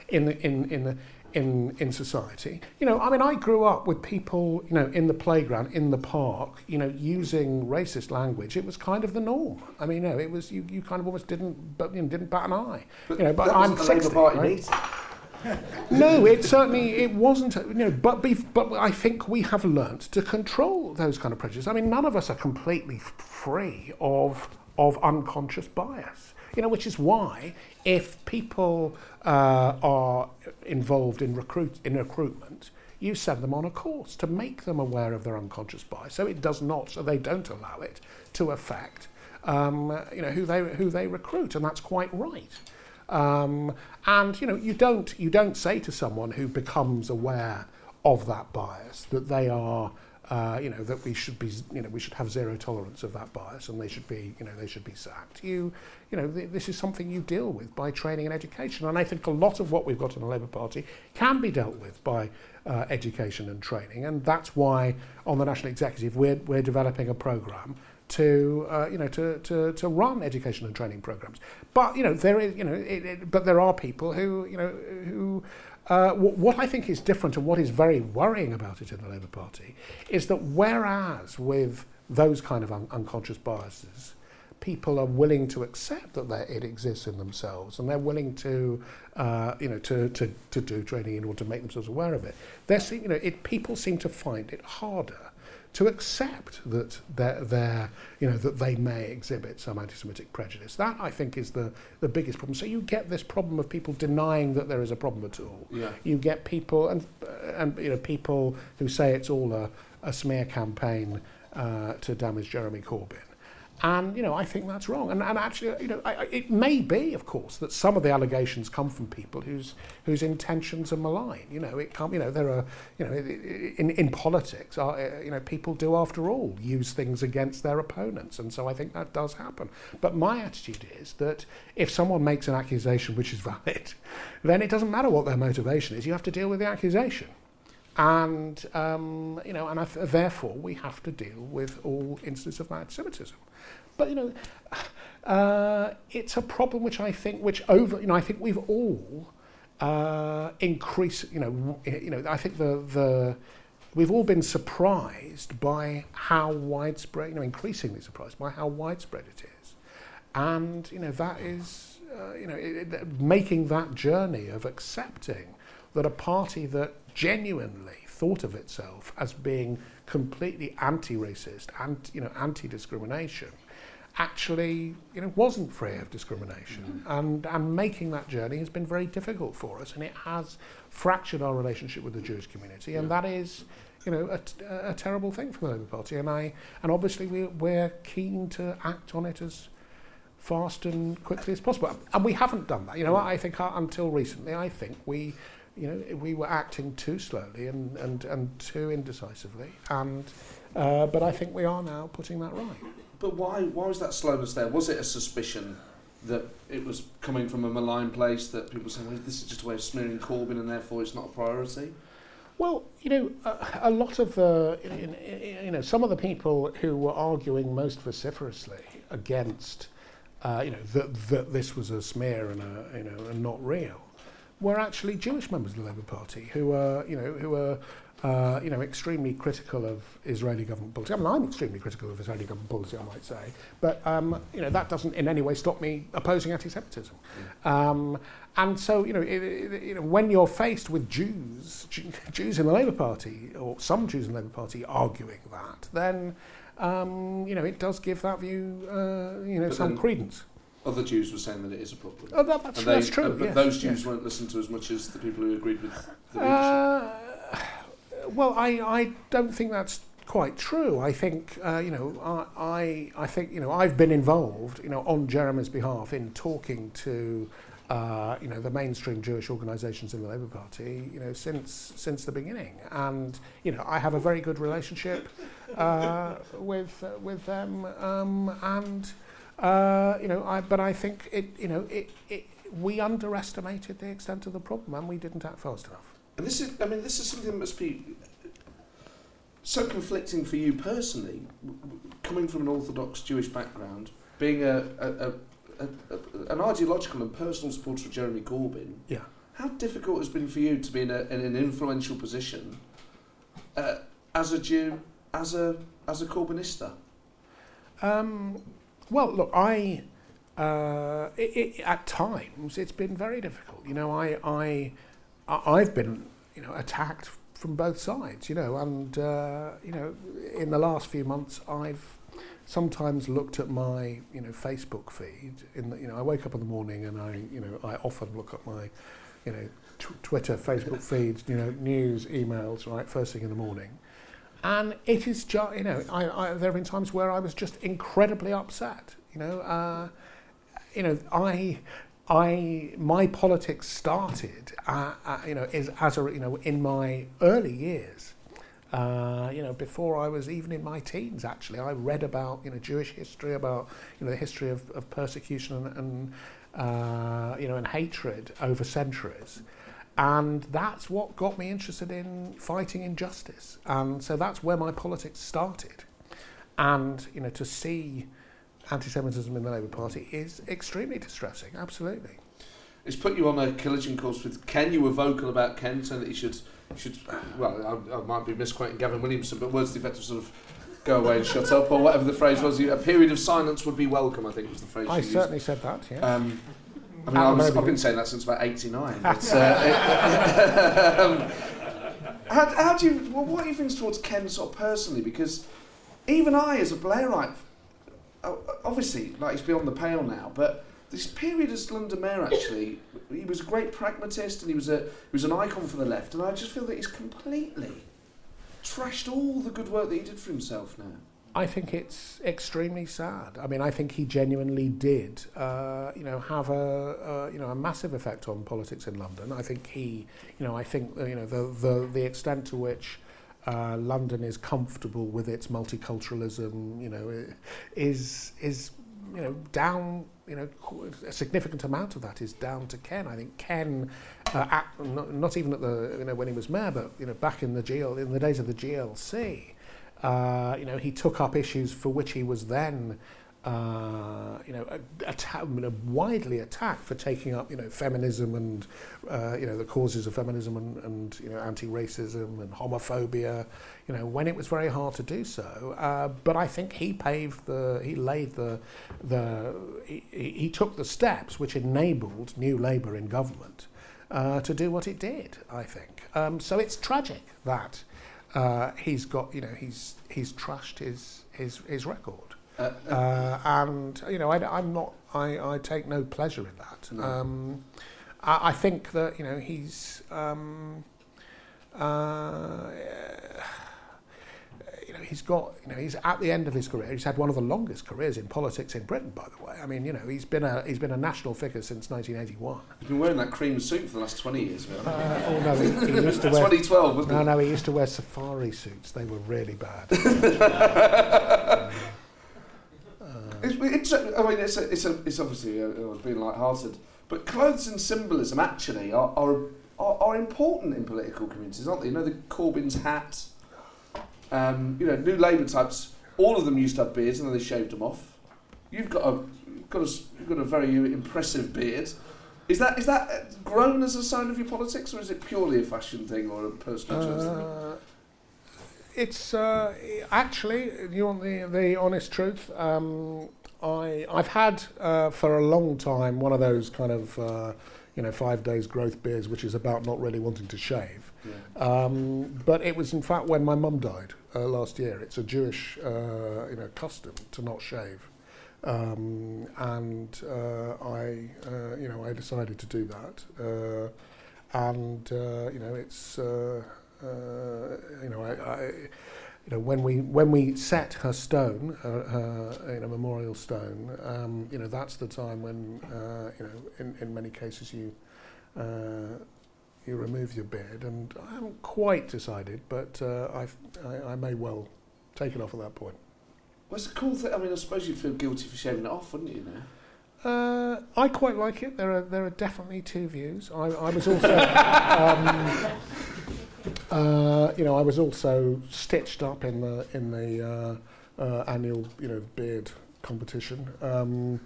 in the in in the in, in society. You know, I mean, I grew up with people, you know, in the playground, in the park, you know, using racist language. It was kind of the norm. I mean, you know, it was, you, you kind of almost didn't, but, you know, didn't bat an eye. But you know, but I'm 60, right? no, it certainly it wasn't. You know, but but I think we have learnt to control those kind of prejudices. I mean, none of us are completely free of of unconscious bias. You know, which is why if people uh, are involved in recruit in recruitment, you send them on a course to make them aware of their unconscious bias, so it does not, so they don't allow it to affect, um, you know, who they who they recruit, and that's quite right. Um, and you know, you don't you don't say to someone who becomes aware of that bias that they are uh, you know that we should be you know we should have zero tolerance of that bias and they should be you know they should be sacked. You you know th- this is something you deal with by training and education. And I think a lot of what we've got in the Labour Party can be dealt with by uh, education and training. And that's why on the national executive we're we're developing a program to uh, you know to, to to run education and training programs but you know there is you know it, it, but there are people who you know who uh, what I think is different and what is very worrying about it in the Labour Party is that whereas with those kind of un- unconscious biases, people are willing to accept that it exists in themselves and they're willing to, uh, you know, to, to, to do training in order to make themselves aware of it. They're, you know, it, people seem to find it harder to accept that they're, they're, you know, that they may exhibit some anti-Semitic prejudice. That, I think, is the, the biggest problem. So you get this problem of people denying that there is a problem at all. Yeah. You get people, and, and you know, people who say it's all a, a smear campaign uh, to damage Jeremy Corbyn. And, you know, I think that's wrong. And, and actually, you know, I, I, it may be, of course, that some of the allegations come from people whose, whose intentions are malign. You know, it come, you know, there are, you know, in, in politics, are, uh, you know, people do, after all, use things against their opponents. And so I think that does happen. But my attitude is that if someone makes an accusation which is valid, then it doesn't matter what their motivation is. You have to deal with the accusation. And, um, you know, and th- therefore we have to deal with all instances of anti-Semitism. But, you know, uh, it's a problem which I think, which over, you know, I think we've all uh, increased, you know, you know, I think the, the, we've all been surprised by how widespread, you know, increasingly surprised by how widespread it is. And, you know, that is, uh, you know, it, it, making that journey of accepting that a party that genuinely thought of itself as being completely anti-racist and you know anti-discrimination actually you know wasn't free of discrimination mm-hmm. and and making that journey has been very difficult for us and it has fractured our relationship with the Jewish community and yeah. that is you know a, a terrible thing for the Labour Party and I and obviously we we're keen to act on it as fast and quickly as possible and we haven't done that you know. I think uh, until recently I think we you know, we were acting too slowly and, and, and too indecisively. And, uh, but I think we are now putting that right. But why, why was that slowness there? Was it a suspicion that it was coming from a malign place that people saying, well, this is just a way of smearing Corbyn and therefore it's not a priority? Well, you know, a, a lot of the, you know, some of the people who were arguing most vociferously against, uh, you know, that, that this was a smear and a, you know, and not real, were actually Jewish members of the Labour Party who were, you know, who were, uh, you know, extremely critical of Israeli government policy. I mean, I'm extremely critical of Israeli government policy, I might say, but um, you know, that doesn't in any way stop me opposing anti-Semitism. Um, and so, you know, it, it, you know, when you're faced with Jews, Jews in the Labour Party or some Jews in the Labour Party arguing that, then um, you know, it does give that view, uh, you know, but some credence other Jews were saying that it is a problem. Oh, that, that's, they, that's true. Uh, but yes, those Jews yes. weren't listened to as much as the people who agreed with the uh, well, I, I don't think that's quite true. I think uh, you know I, I I think you know I've been involved you know on Jeremy's behalf in talking to uh, you know the mainstream Jewish organisations in the Labour Party you know since since the beginning, and you know I have a very good relationship uh, with uh, with them, um, and uh, you know I, but I think it you know it, it we underestimated the extent of the problem and we didn't act fast enough. And this is, I mean, this is something that must be so conflicting for you personally, coming from an Orthodox Jewish background, being a, a, a, an ideological and personal supporter of Jeremy Corbyn. Yeah. How difficult has been for you to be in, in an influential position uh, as a Jew, as a as a Corbynista? Um, well, look, I uh, it, it, at times it's been very difficult. You know, I I I've been, you know, attacked from both sides, you know, and, uh, you know, in the last few months I've sometimes looked at my you know Facebook feed. In the, you know, I wake up in the morning and I you know I often look at my you know Twitter, Facebook feeds, you know, news, emails, right, first thing in the morning. And it is just, you know, I, I, there have been times where I was just incredibly upset. You know, uh, you know, I, I, my politics started, uh, uh, you know, is as a, you know, in my early years. Uh, you know, before I was even in my teens, actually, I read about you know Jewish history, about you know the history of, of persecution and, and uh, you know and hatred over centuries, and that's what got me interested in fighting injustice. And so that's where my politics started. And you know, to see anti-Semitism in the Labour Party is extremely distressing. Absolutely. It's put you on a collision course with Ken. You were vocal about Ken, saying that he should, should. Well, I, I might be misquoting Gavin Williamson, but words to the effect of sort of go away and shut up, or whatever the phrase was. A period of silence would be welcome. I think was the phrase. I certainly used. said that. Yes. Um, I mean, I was, I've been saying that since about '89. But, uh, um, how, how do you? Well, what are your feelings towards Ken sort of personally? Because even I, as a Blairite, obviously, like he's beyond the pale now, but this period as London Mayor, actually, he was a great pragmatist and he was a he was an icon for the left, and I just feel that he's completely trashed all the good work that he did for himself now. I think it's extremely sad. I mean, I think he genuinely did, uh, you know, have a, you know a massive effect on politics in London. I think he, you know, I think uh, you know the the the extent to which uh, London is comfortable with its multiculturalism, you know, is is you know down. You know, a significant amount of that is down to Ken. I think Ken, uh, at, not, not even at the you know when he was mayor, but you know back in the GL in the days of the GLC uh, you know, he took up issues for which he was then, uh, you know, atta- widely attacked for taking up, you know, feminism and, uh, you know, the causes of feminism and, and you know, anti-racism and homophobia, you know, when it was very hard to do so. Uh, but I think he paved the, he laid the, the, he, he took the steps which enabled New Labour in government uh, to do what it did. I think. Um, so it's tragic that uh, he's got, you know, he's he's trashed his his his record, uh, uh, uh and you know, I, am not, I, I take no pleasure in that. No. Um, I, I, think that you know he's. Um, uh, he's got, you know, he's at the end of his career. He's had one of the longest careers in politics in Britain, by the way. I mean, you know, he's been a he's been a national figure since 1981. He's been wearing that cream suit for the last 20 years. Uh, oh no, he, he used to wear 2012, wasn't no, it? No, he used to wear safari suits. They were really bad. it's, it's, I mean, it's a, it's, a, it's obviously uh, being light-hearted, but clothes and symbolism actually are, are are, are important in political communities, aren't they? You know, the Corbyn's hat, um, you know, New Labour types, all of them used to have beards and then they shaved them off. You've got a, got a, you've got a very impressive beard. Is that is that grown as a sign of your politics, or is it purely a fashion thing or a personal choice uh, It's uh, actually, you want the the honest truth. Um, I I've had uh, for a long time one of those kind of uh, you know five days growth beards, which is about not really wanting to shave. Um, but it was in fact when my mum died uh, last year. It's a Jewish uh, you know custom to not shave. Um, and uh, I, uh, you know, I decided to do that, uh, and uh, you know, it's, uh, uh, you know, I, I, you know, when we when we set her stone, her, her you know, memorial stone, um, you know, that's the time when, uh, you know, in, in many cases you. Uh, you remove your beard, and I haven't quite decided, but uh, I, I may well take it off at that point. Well, it's a cool thing. I mean, I suppose you'd feel guilty for shaving it off, wouldn't you? Now. Uh, I quite like it. There are there are definitely two views. I, I was also, um, uh, you know, I was also stitched up in the in the uh, uh, annual you know beard competition. Um,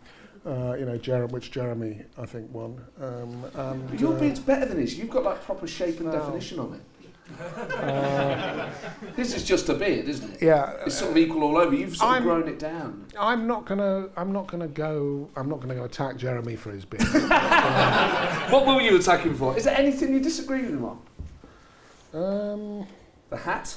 uh, you know, Jer- which Jeremy, I think, won. Um, and, Your uh, beard's better than his. You've got like proper shape and definition on it. Uh, this is just a beard, isn't it? Yeah, it's sort of equal all over. You've sort I'm, of grown it down. I'm not gonna. I'm not gonna go. I'm not gonna go attack Jeremy for his beard. what will you attack him for? Is there anything you disagree with him on? Um, the hat.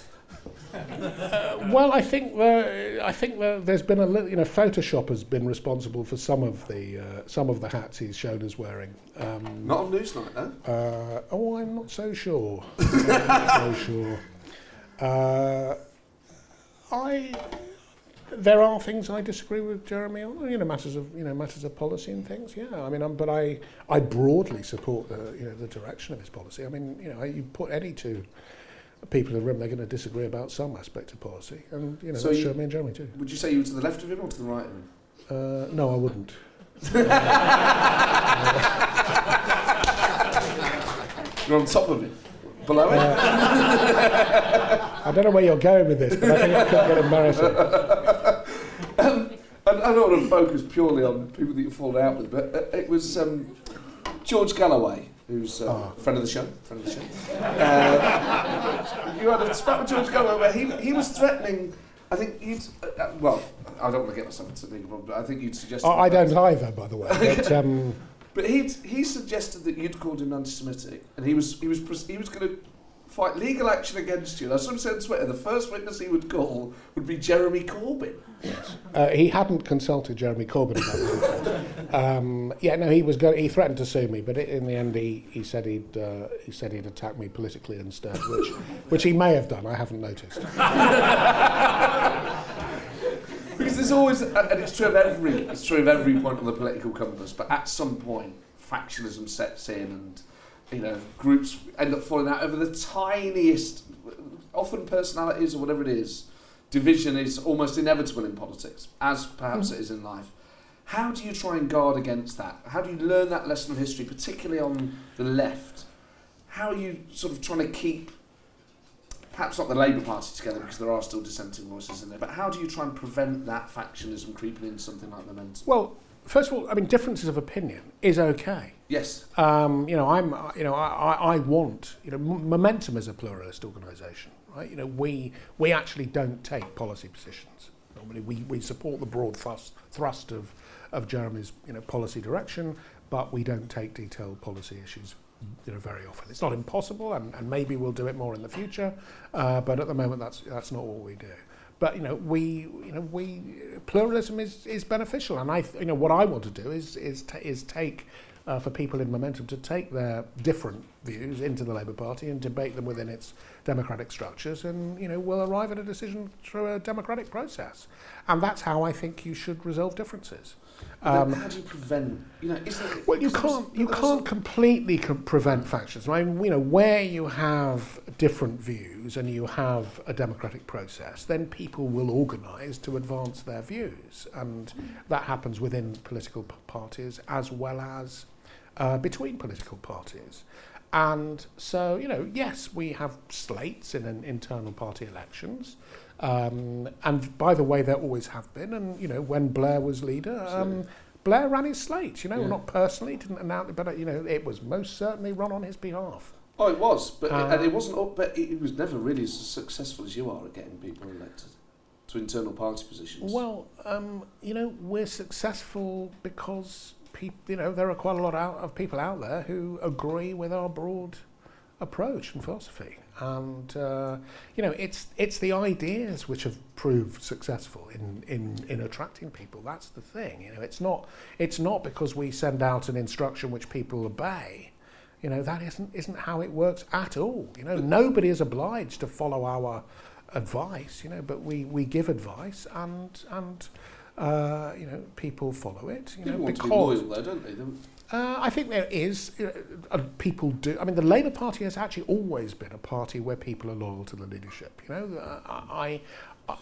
Uh, well, I think the, I think the, there's been a little, you know, Photoshop has been responsible for some of the uh, some of the hats he's shown as wearing. Um, Not on Newsnight, though. uh, oh, I'm not so sure. I'm not so sure. Uh, I there are things I disagree with Jeremy on, you know, matters of you know matters of policy and things. Yeah, I mean, um, but I I broadly support the you know the direction of his policy. I mean, you know, you put any two people in the room, they're going to disagree about some aspect of policy, and you know, So that's you- me and Jeremy too. Would you say you were to the left of him or to the right of him? Uh, no, I wouldn't. You're on top of him. Below him? I don't know where you're going with this, but I think I could get embarrassing. I, I don't want to focus purely on people that you've fallen out with, but uh, it was um, George Galloway, who's a Ah. friend of the show. Friend of the show. Uh, you had a spat with George Galloway where he, he was threatening. I think you'd. Uh, uh, well, I don't want to get myself into legal problem, but I think you'd suggest. I, I don't either, by the way. But, um, But he he suggested that you'd called him anti-Semitic, and he was he was he was going to fight legal action against you. What said on Twitter. The first witness he would call would be Jeremy Corbyn. Uh, he hadn't consulted Jeremy Corbyn about this. um, yeah, no, he was go- he threatened to sue me, but i in the end, he, he said he'd uh, he said he'd attack me politically instead, which which he may have done. I haven't noticed. Because there's always, and it's true of every, it's true of every point on the political compass. But at some point, factionalism sets in, and you know, groups end up falling out over the tiniest, often personalities or whatever it is. Division is almost inevitable in politics, as perhaps mm. it is in life. How do you try and guard against that? How do you learn that lesson of history, particularly on the left? How are you sort of trying to keep perhaps not the Labour Party together because there are still dissenting voices in there, but how do you try and prevent that factionism creeping into something like Momentum? Well, first of all, I mean, differences of opinion is okay. Yes, Um, you know, I'm, you know, I, I want, you know, Momentum is a pluralist organisation, right? You know, we we actually don't take policy positions. Normally, we, we support the broad thrust, thrust of of Jeremy's, you know, policy direction, but we don't take detailed policy issues, you know, very often. It's not impossible, and, and maybe we'll do it more in the future, uh, but at the moment, that's that's not what we do. But you know, we you know we pluralism is, is beneficial, and I you know what I want to do is is ta is take uh, for people in momentum to take their different views into the Labour Party and debate them within its democratic structures, and you know we'll arrive at a decision through a democratic process, and that's how I think you should resolve differences. Then how do you prevent? You know, is there, Um, Well, you because there was- can't you can't completely co- prevent factions. I mean, you know, where you have different views and you have a democratic process, then people will organise to advance their views, and that happens within political p- parties as well as uh, between political parties. And so, you know, yes, we have slates in an internal party elections. Um, and by the way, there always have been. And, you know, when Blair was leader, um, Blair ran his slate, you know, Yeah. not personally, didn't announce it, but, uh, you know, it was most certainly run on his behalf. Oh, it was, but Uh, and it wasn't. up- But it was never really as successful as you are at getting people elected to internal party positions. Well, um, you know, we're successful because, peop you know, there are quite a lot out of people out there who agree with our broad approach and philosophy. And, uh, you know, it's, it's the ideas which have proved successful in, in, in attracting people. That's the thing. You know, it's not, it's not because we send out an instruction which people obey. You know, that isn't, isn't how it works at all. You know, nobody is obliged to follow our advice, you know, but we, we give advice and, and uh, you know, people follow it. You know, want because to be loyal, though, don't they? Uh, I think there is. Uh, uh, people do. I mean, the Labour Party has actually always been a party where people are loyal to the leadership. You know, uh, I. Uh,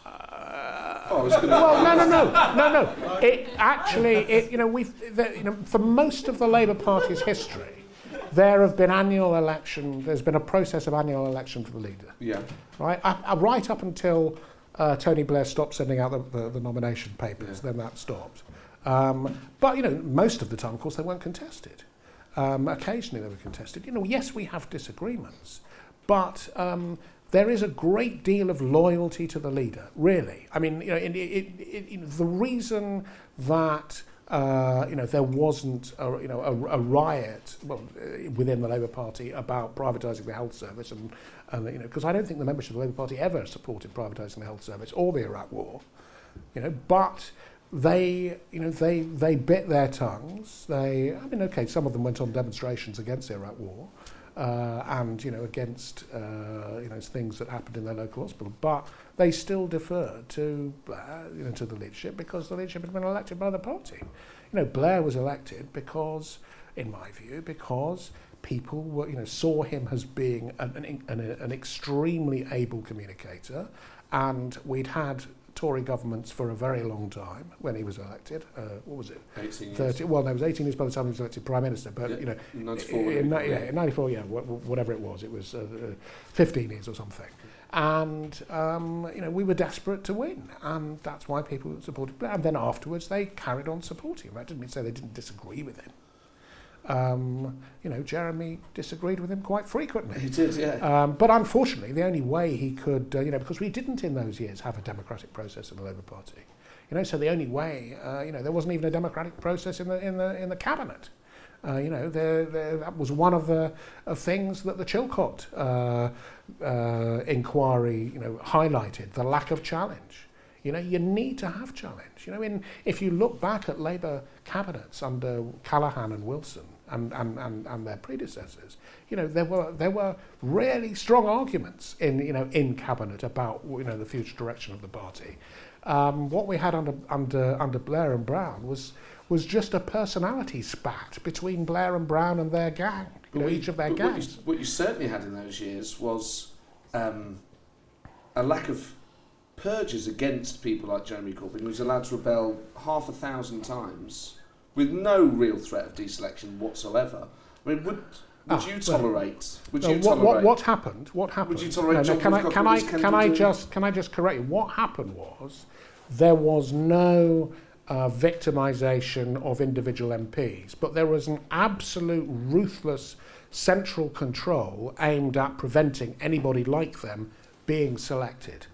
Oh, I was well, no, no, no, no, no. It actually, it, you know, we've, the, you know, for most of the Labour Party's history, there have been annual election. There's been a process of annual election for the leader Yeah. right? Uh, uh, right up until uh, Tony Blair stopped sending out the, the, the nomination papers, Yeah. then that stopped. Um, but you know, most of the time, of course, they weren't contested. Um, occasionally, they were contested. You know, yes, we have disagreements, but um, there is a great deal of loyalty to the leader. Really, I mean, you know, it, it, it, the reason that uh, you know, there wasn't a, you know, a, a riot well, uh, within the Labour Party about privatising the health service, and, and you know, because I don't think the membership of the Labour Party ever supported privatising the health service or the Iraq War, you know, but they, you know, they they bit their tongues. They, I mean, okay, some of them went on demonstrations against the Iraq War, uh, and you know against uh, you know things that happened in their local hospital, but they still defer to Blair, you know, to the leadership because the leadership had been elected by the party. You know, Blair was elected because, in my view, because people were, you know, saw him as being an, an, an extremely able communicator, and we'd had Tory governments for a very long time when he was elected. Uh, what was it? 18 years. well, no, it was 18 years by the time he was elected Prime Minister, but, Yeah, you know, 94, in, wouldn't yeah, in 94, yeah, whatever it was, it was uh, uh, 15 years or something. And, um, you know, we were desperate to win, and that's why people supported Blair. And then afterwards, they carried on supporting him. That didn't mean to say they didn't disagree with him. Um, you know, Jeremy disagreed with him quite frequently. He did, yeah. Um, but unfortunately, the only way he could, uh, you know, because we didn't in those years have a democratic process in the Labour Party, you know, so the only way, uh, you know, there wasn't even a democratic process in the in the in the cabinet. Uh, you know, there, there, that was one of the of things that the Chilcot uh, inquiry, you know, highlighted the lack of challenge. You know, you need to have challenge. You know, in, if you look back at Labour cabinets under Callaghan and Wilson and, and, and, and their predecessors, you know, there were, there were really strong arguments in, you know, in cabinet about, you know, the future direction of the party. Um, what we had under, under, under Blair and Brown was, was just a personality spat between Blair and Brown and their gang, you know, what each of their what you- What you, certainly had in those years was um, a lack of purges against people like Jeremy Corbyn, who was allowed to rebel half a thousand times with no real threat of deselection whatsoever. I mean, would would Ah, you well, tolerate? Would No, you what, tolerate? what, what happened? What happened? you tolerate no, no, can I can I can I just can I just correct you? What happened was there was no uh, victimisation of individual MPs, but there was an absolute ruthless central control aimed at preventing anybody like them being selected.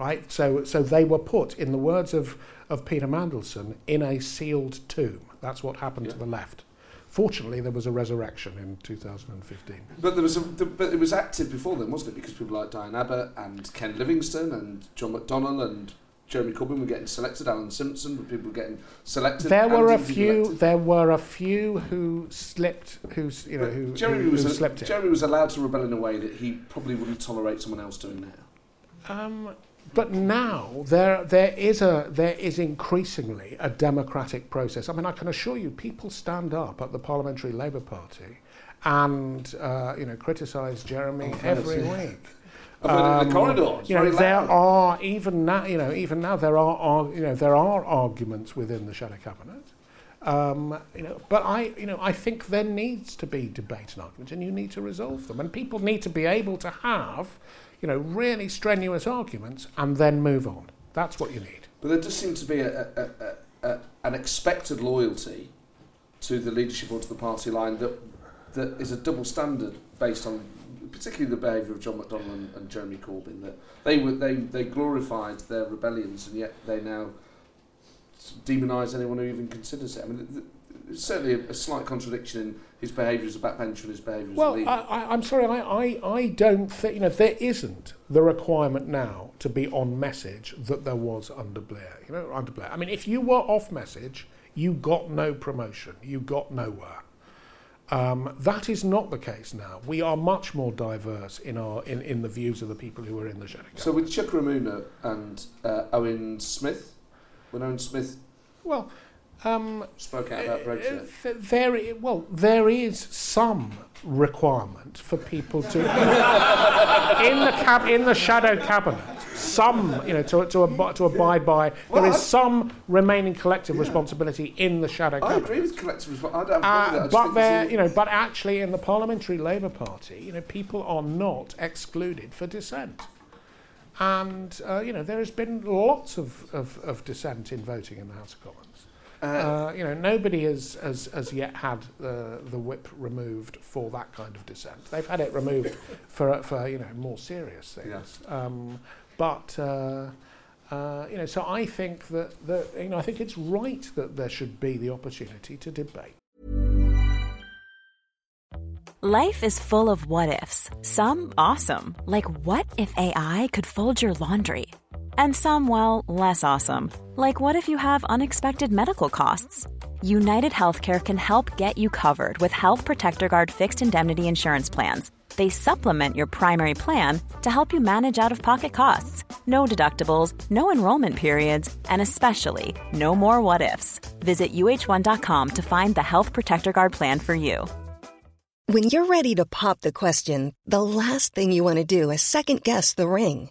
Right, so so they were put, in the words of of Peter Mandelson, in a sealed tomb. That's what happened to the left. Fortunately, there was a resurrection in 2015. But there was a, the, but it was active before then, wasn't it? Because people like Diane Abbott and Ken Livingstone and John McDonnell and Jeremy Corbyn were getting selected. Alan Simpson, people were getting selected. There were a few. elected. There were a few who slipped. Who's you know But who, Jeremy who, was who a- slipped it. Was allowed to rebel in a way that he probably wouldn't tolerate someone else doing now. Um, but now there there is a there is increasingly a democratic process. I mean, I can assure you, people stand up at the Parliamentary Labour Party and uh, you know criticise Jeremy Oh, every week. I've heard it in the Um, corridor. It's You know, there loud. are even now. You know, even now there are, are you know there are arguments within the shadow cabinet. Um, you know, but I, you know, I think there needs to be debate and argument, and you need to resolve them, and people need to be able to have, you know, really strenuous arguments, and then move on. That's what you need. But there does seem to be a, a, a, a, an expected loyalty to the leadership or to the party line that that is a double standard based on particularly the behaviour of John McDonnell and, and Jeremy Corbyn. That they were they, they glorified their rebellions and yet they now demonise anyone who even considers it. I mean, th- certainly a, a slight contradiction in his behaviour as a backbencher and his behaviour as a Well, leader. I, I, I'm sorry, I, I, I don't think, you know, there isn't the requirement now to be on message that there was under Blair, you know, under Blair. I mean, if you were off message, you got no promotion, you got nowhere. Um, that is not the case now. We are much more diverse in, our, in, in the views of the people who are in the shadow so with Chuka Umunna and uh, Owen Smith, when Owen Smith Well, um, spoke out about Brexit. Uh, there, well, there is some requirement for people to in the cab in the shadow cabinet. Some, you know, to to, ab- to abide by. Well, there is some remaining collective responsibility in the shadow Cabinet. I agree with collective responsibility. I don't have a problem with that. I Uh, but there, you know, but actually, in the Parliamentary Labour Party, you know, people are not excluded for dissent, and uh, you know, there has been lots of, of, of dissent in voting in the House of Commons. All- uh, Uh, you know, nobody has, has, has yet had the, the whip removed for that kind of dissent. They've had it removed for, for you know, more serious things. Um, but, uh, Uh, you know, so I think that, that you know I think it's right that there should be the opportunity to debate. Life is full of what ifs. Some awesome, like what if AI could fold your laundry, and some well less awesome, like what if you have unexpected medical costs. United Healthcare can help get you covered with Health Protector Guard fixed indemnity insurance plans. They supplement your primary plan to help you manage out of pocket costs. No deductibles, no enrollment periods, and especially no more what ifs. Visit uh1.com to find the Health Protector Guard plan for you. When you're ready to pop the question, the last thing you want to do is second guess the ring.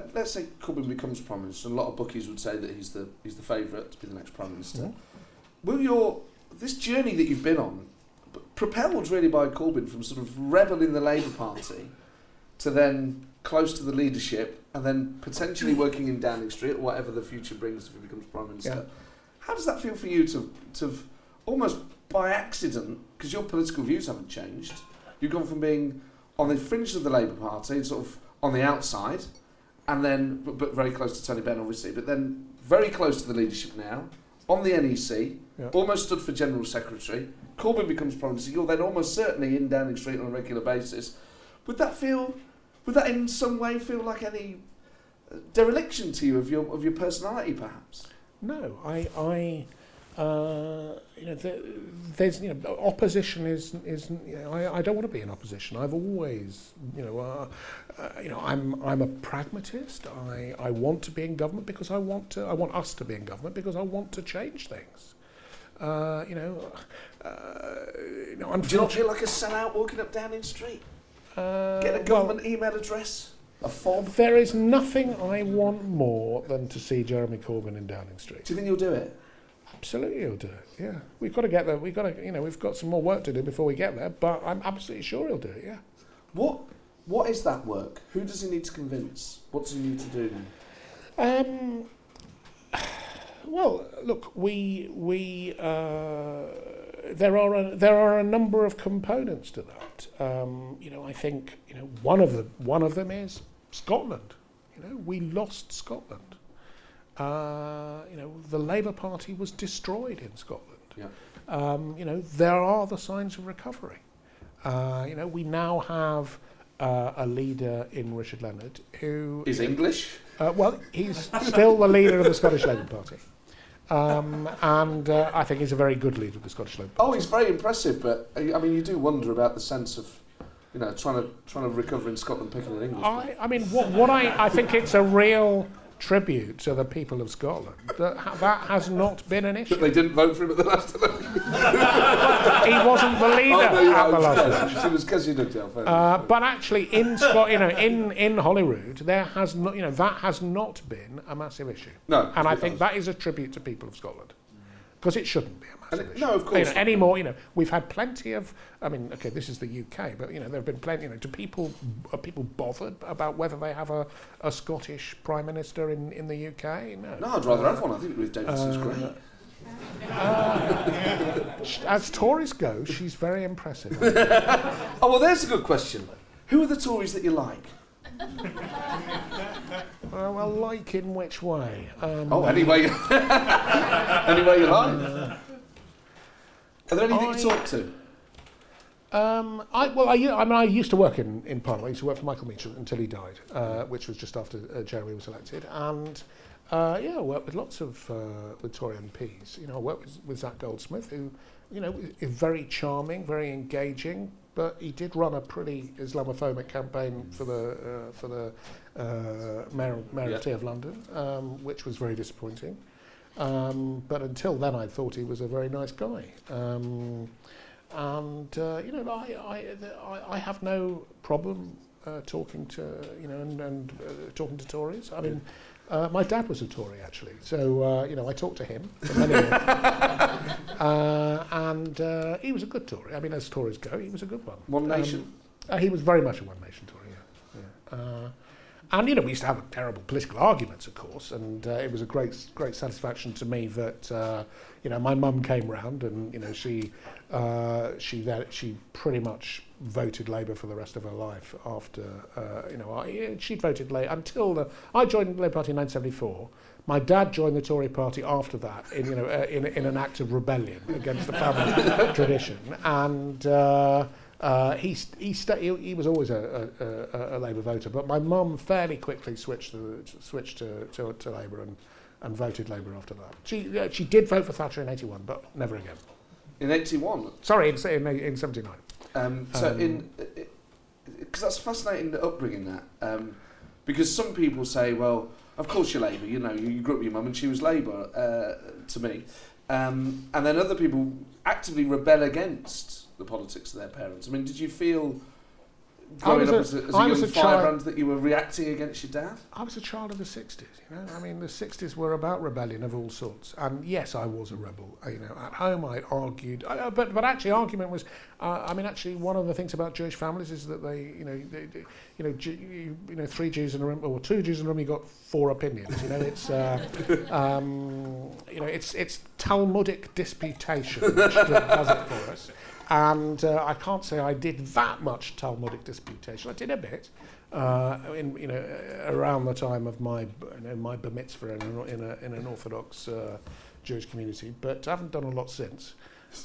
let's say Corbyn becomes prime minister. and A lot of bookies would say that he's the he's the favourite to be the next prime minister. Will your this journey that you've been on, propelled really by Corbyn from sort of rebel in the Labour Party to then close to the leadership and then potentially working in Downing Street or whatever the future brings if he becomes prime minister. How does that feel for you to to have almost by accident because your political views haven't changed? You've gone from being on the fringe of the Labour Party, sort of on the outside, and then but, but very close to Tony Benn, obviously, but then very close to the leadership now, on the NEC, Yeah. almost stood for general secretary. Corbyn becomes prime minister. You're then almost certainly in Downing Street on a regular basis. Would that feel? Would that in some way feel like any uh, dereliction to you of your of your personality, perhaps? No, I, I, uh, you know, there, there's, you know, opposition is, is, you know, I, I don't want to be in opposition. I've always, you know, uh, uh, you know, I'm, I'm a pragmatist. I, I want to be in government because I want to, I want us to be in government because I want to change things. Uh, you know, uh, you know, Do you not feel like a sellout walking up Downing Street? uh, Get a well, government email address, a fob. there is nothing I want more than to see Jeremy Corbyn in Downing Street. Do you think you'll do it? Absolutely, he'll do it. Yeah, we've got to get there. We've got to, you know, we've got some more work to do before we get there. But I'm absolutely sure he'll do it. Yeah. What What is that work? Who does he need to convince? What does he need to do? Um. Well, look, we we uh, there are a, there are a number of components to that. Um, you know, I think you know one of them one of them is Scotland. You know, we lost Scotland. Uh, you know, the Labour Party was destroyed in Scotland. Yeah. um, you know, there are the signs of recovery. Uh, you know, we now have uh, a leader in Richard Leonard who, Is English? uh, well, he's still the leader of the Scottish Labour Party. Um, and uh, I think he's a very good leader of the Scottish Labour Party. Oh, he's very impressive, but I mean, you do wonder about the sense of, you know, trying to trying to recover in Scotland, picking an English. I, I mean, what, what I, I think it's a real tribute to the people of Scotland that that has not been an issue. But they didn't vote for him at the last election. He wasn't the leader Oh, no, at the last election. It was you did Uh, but actually, in Scot, you know, in, in Holyrood, there has not, you know, that has not been a massive issue. No, and I think that is a tribute to people of Scotland, because it shouldn't be a And it- no, of You course know, not. anymore, you know, we've had plenty of. I mean, okay, this is the UK, but you know, there have been plenty. You know, do people are people bothered about whether they have a, a Scottish prime minister in, in the UK? No. no, I'd rather have one. I think Ruth Davidson's Uh, great. As Tories go, she's very impressive. Oh well, there's a good question. Though. Who are the Tories that you like? Uh, well, like in which way? Um, Oh, anyway, anyway you like. Are there any that you talk to? Um, I, well, I, I mean, I used to work in, in Parliament. I used to work for Michael Meacher until he died, uh, which was just after uh, Jeremy was elected. And uh, yeah, I worked with lots of uh, with Tory MPs. You know, I worked with, with Zac Goldsmith, who, you know, is very charming, very engaging. But he did run a pretty Islamophobic campaign for the uh, for the uh, mayor, mayoralty Yeah. of London, um, which was very disappointing. Um, but until then, I thought he was a very nice guy. Um, and uh, you know, I, I, I, have no problem uh, talking to you know and, and uh, talking to Tories. I mean, Uh, my dad was a Tory, actually. So, uh, you know, I talked to him for many years. uh, and uh, he was a good Tory. I mean, as Tories go, he was a good one. One Nation? Um, uh, he was very much a One Nation Tory, yeah. yeah. Uh, and, you know, we used to have terrible political arguments, of course, and uh, it was a great, great satisfaction to me that, uh, you know, my mum came round and, you know, she, uh, she, that, she pretty much voted Labour for the rest of her life after, uh, you know, I, she'd voted Labour until the, I joined the Labour Party in 1974. My dad joined the Tory party after that, in, you know, uh, in, in an act of rebellion against the family tradition. And, uh, uh, he, he, he, he was always a, a, a, a Labour voter, but my mum fairly quickly switched, to, switched to, to, to Labour and, and voted Labour after that. She, uh, she did vote for Thatcher in 81, but never again. In 81? Sorry, in, in, in 79. Um, so um, in... Because that's fascinating the upbringing, that. Um, because some people say, well, of course you're Labour, you know, you grew up with your mum and she was Labour uh, to me. Um, and then other people actively rebel against the politics of their parents. I mean, did you feel growing up a, as a, as a young a firebrand child, that you were reacting against your dad? I was a child of the 60s, you know. I mean, the 60s were about rebellion of all sorts. And yes, I was a rebel. You know, at home I argued, I, but but actually argument was, uh, I mean, actually one of the things about Jewish families is that they, you know, they, they, you know, you, you know, three Jews in a room or two Jews in a room, you got four opinions. You know, it's, uh, um, you know, it's it's Talmudic disputation which does it for us. And uh, I can't say I did that much Talmudic disputation. I did a bit, uh, in, you know, around the time of my, you know, my bar mitzvah in, a, in, a, in an Orthodox uh, Jewish community, but I haven't done a lot since.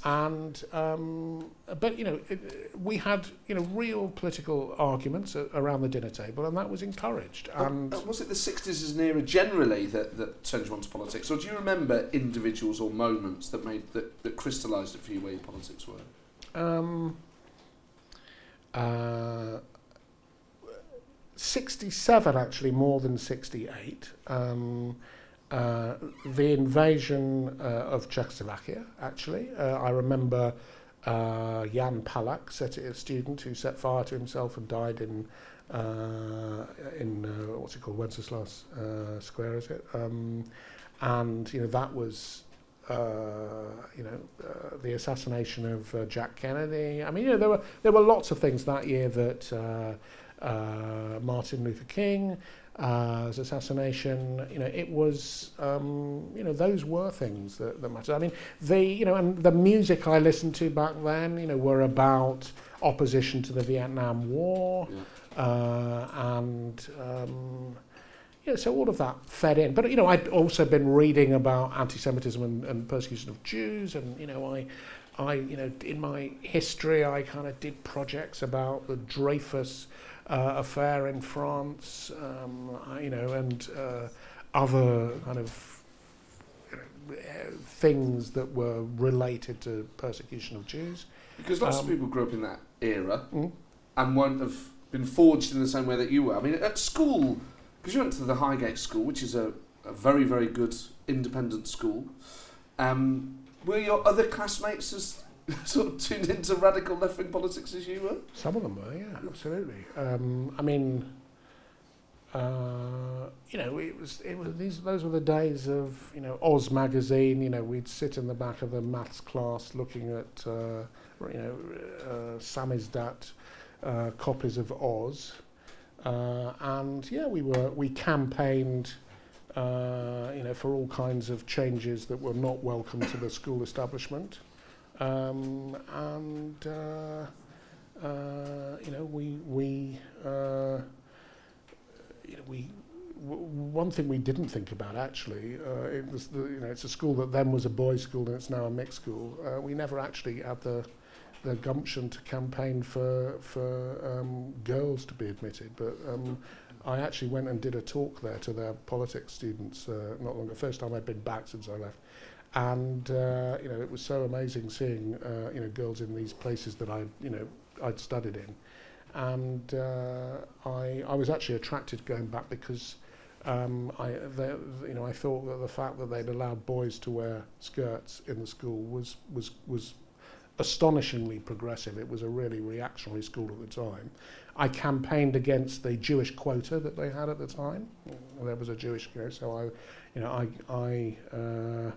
And um, but you know, it, we had you know real political arguments around the dinner table, and that was encouraged. And was it the sixties as an era generally that that turned you onto politics, or do you remember individuals or moments that made that, that crystallised it for you where your politics were? Um, uh, 67 actually more than 68 um, uh, the invasion uh, of Czechoslovakia actually. Uh, I remember uh, Jan set a student who set fire to himself and died in uh, in what's it called? Wenceslas Square is it? Um, and you know that was you know, uh, the assassination of uh, Jack Kennedy. I mean, you know, there were there were lots of things that year that uh, uh, Martin Luther King, uh, his assassination. You know, it was um, you know those were things that, that mattered. I mean, the you know, and the music I listened to back then, you know, were about opposition to the Vietnam War, yeah. uh, and. Um, yeah, so all of that fed in. But, you know, I'd also been reading about anti-Semitism and, and persecution of Jews. And, you know, I, I, you know, in my history, I kind of did projects about the Dreyfus uh, affair in France, um, I, you know, and uh, other kind of you know, things that were related to persecution of Jews. Because lots um, of people grew up in that era mm. and won't have been forged in the same way that you were. I mean, at school because you went to the Highgate School, which is a, a very, very good independent school. Um, were your other classmates as sort of tuned into radical left wing politics as you were? Some of them were, yeah, absolutely. Um, I mean, uh, you know, it was it was these those were the days of you know Oz magazine. You know, we'd sit in the back of the maths class looking at uh, you know uh, samizdat uh, copies of Oz. Uh, and yeah, we were we campaigned, uh, you know, for all kinds of changes that were not welcome to the school establishment, um, and uh, uh, you know, we we uh, you know, we one thing we didn't think about actually, uh, it was the, you know, it's a school that then was a boys' school and it's now a mixed school. We never actually had the the gumption to campaign for for um, girls to be admitted. But um, I actually went and did a talk there to their politics students uh, not long. The first time I'd been back since I left, and uh, you know it was so amazing seeing uh, you know girls in these places that I you know I'd studied in, and uh, I I was actually attracted going back because. Um, I, they, you know, I thought that the fact that they'd allowed boys to wear skirts in the school was was was astonishingly progressive. It was a really reactionary school at the time. I campaigned against the Jewish quota that they had at the time. There was a Jewish, you so I, you know, I, I uh,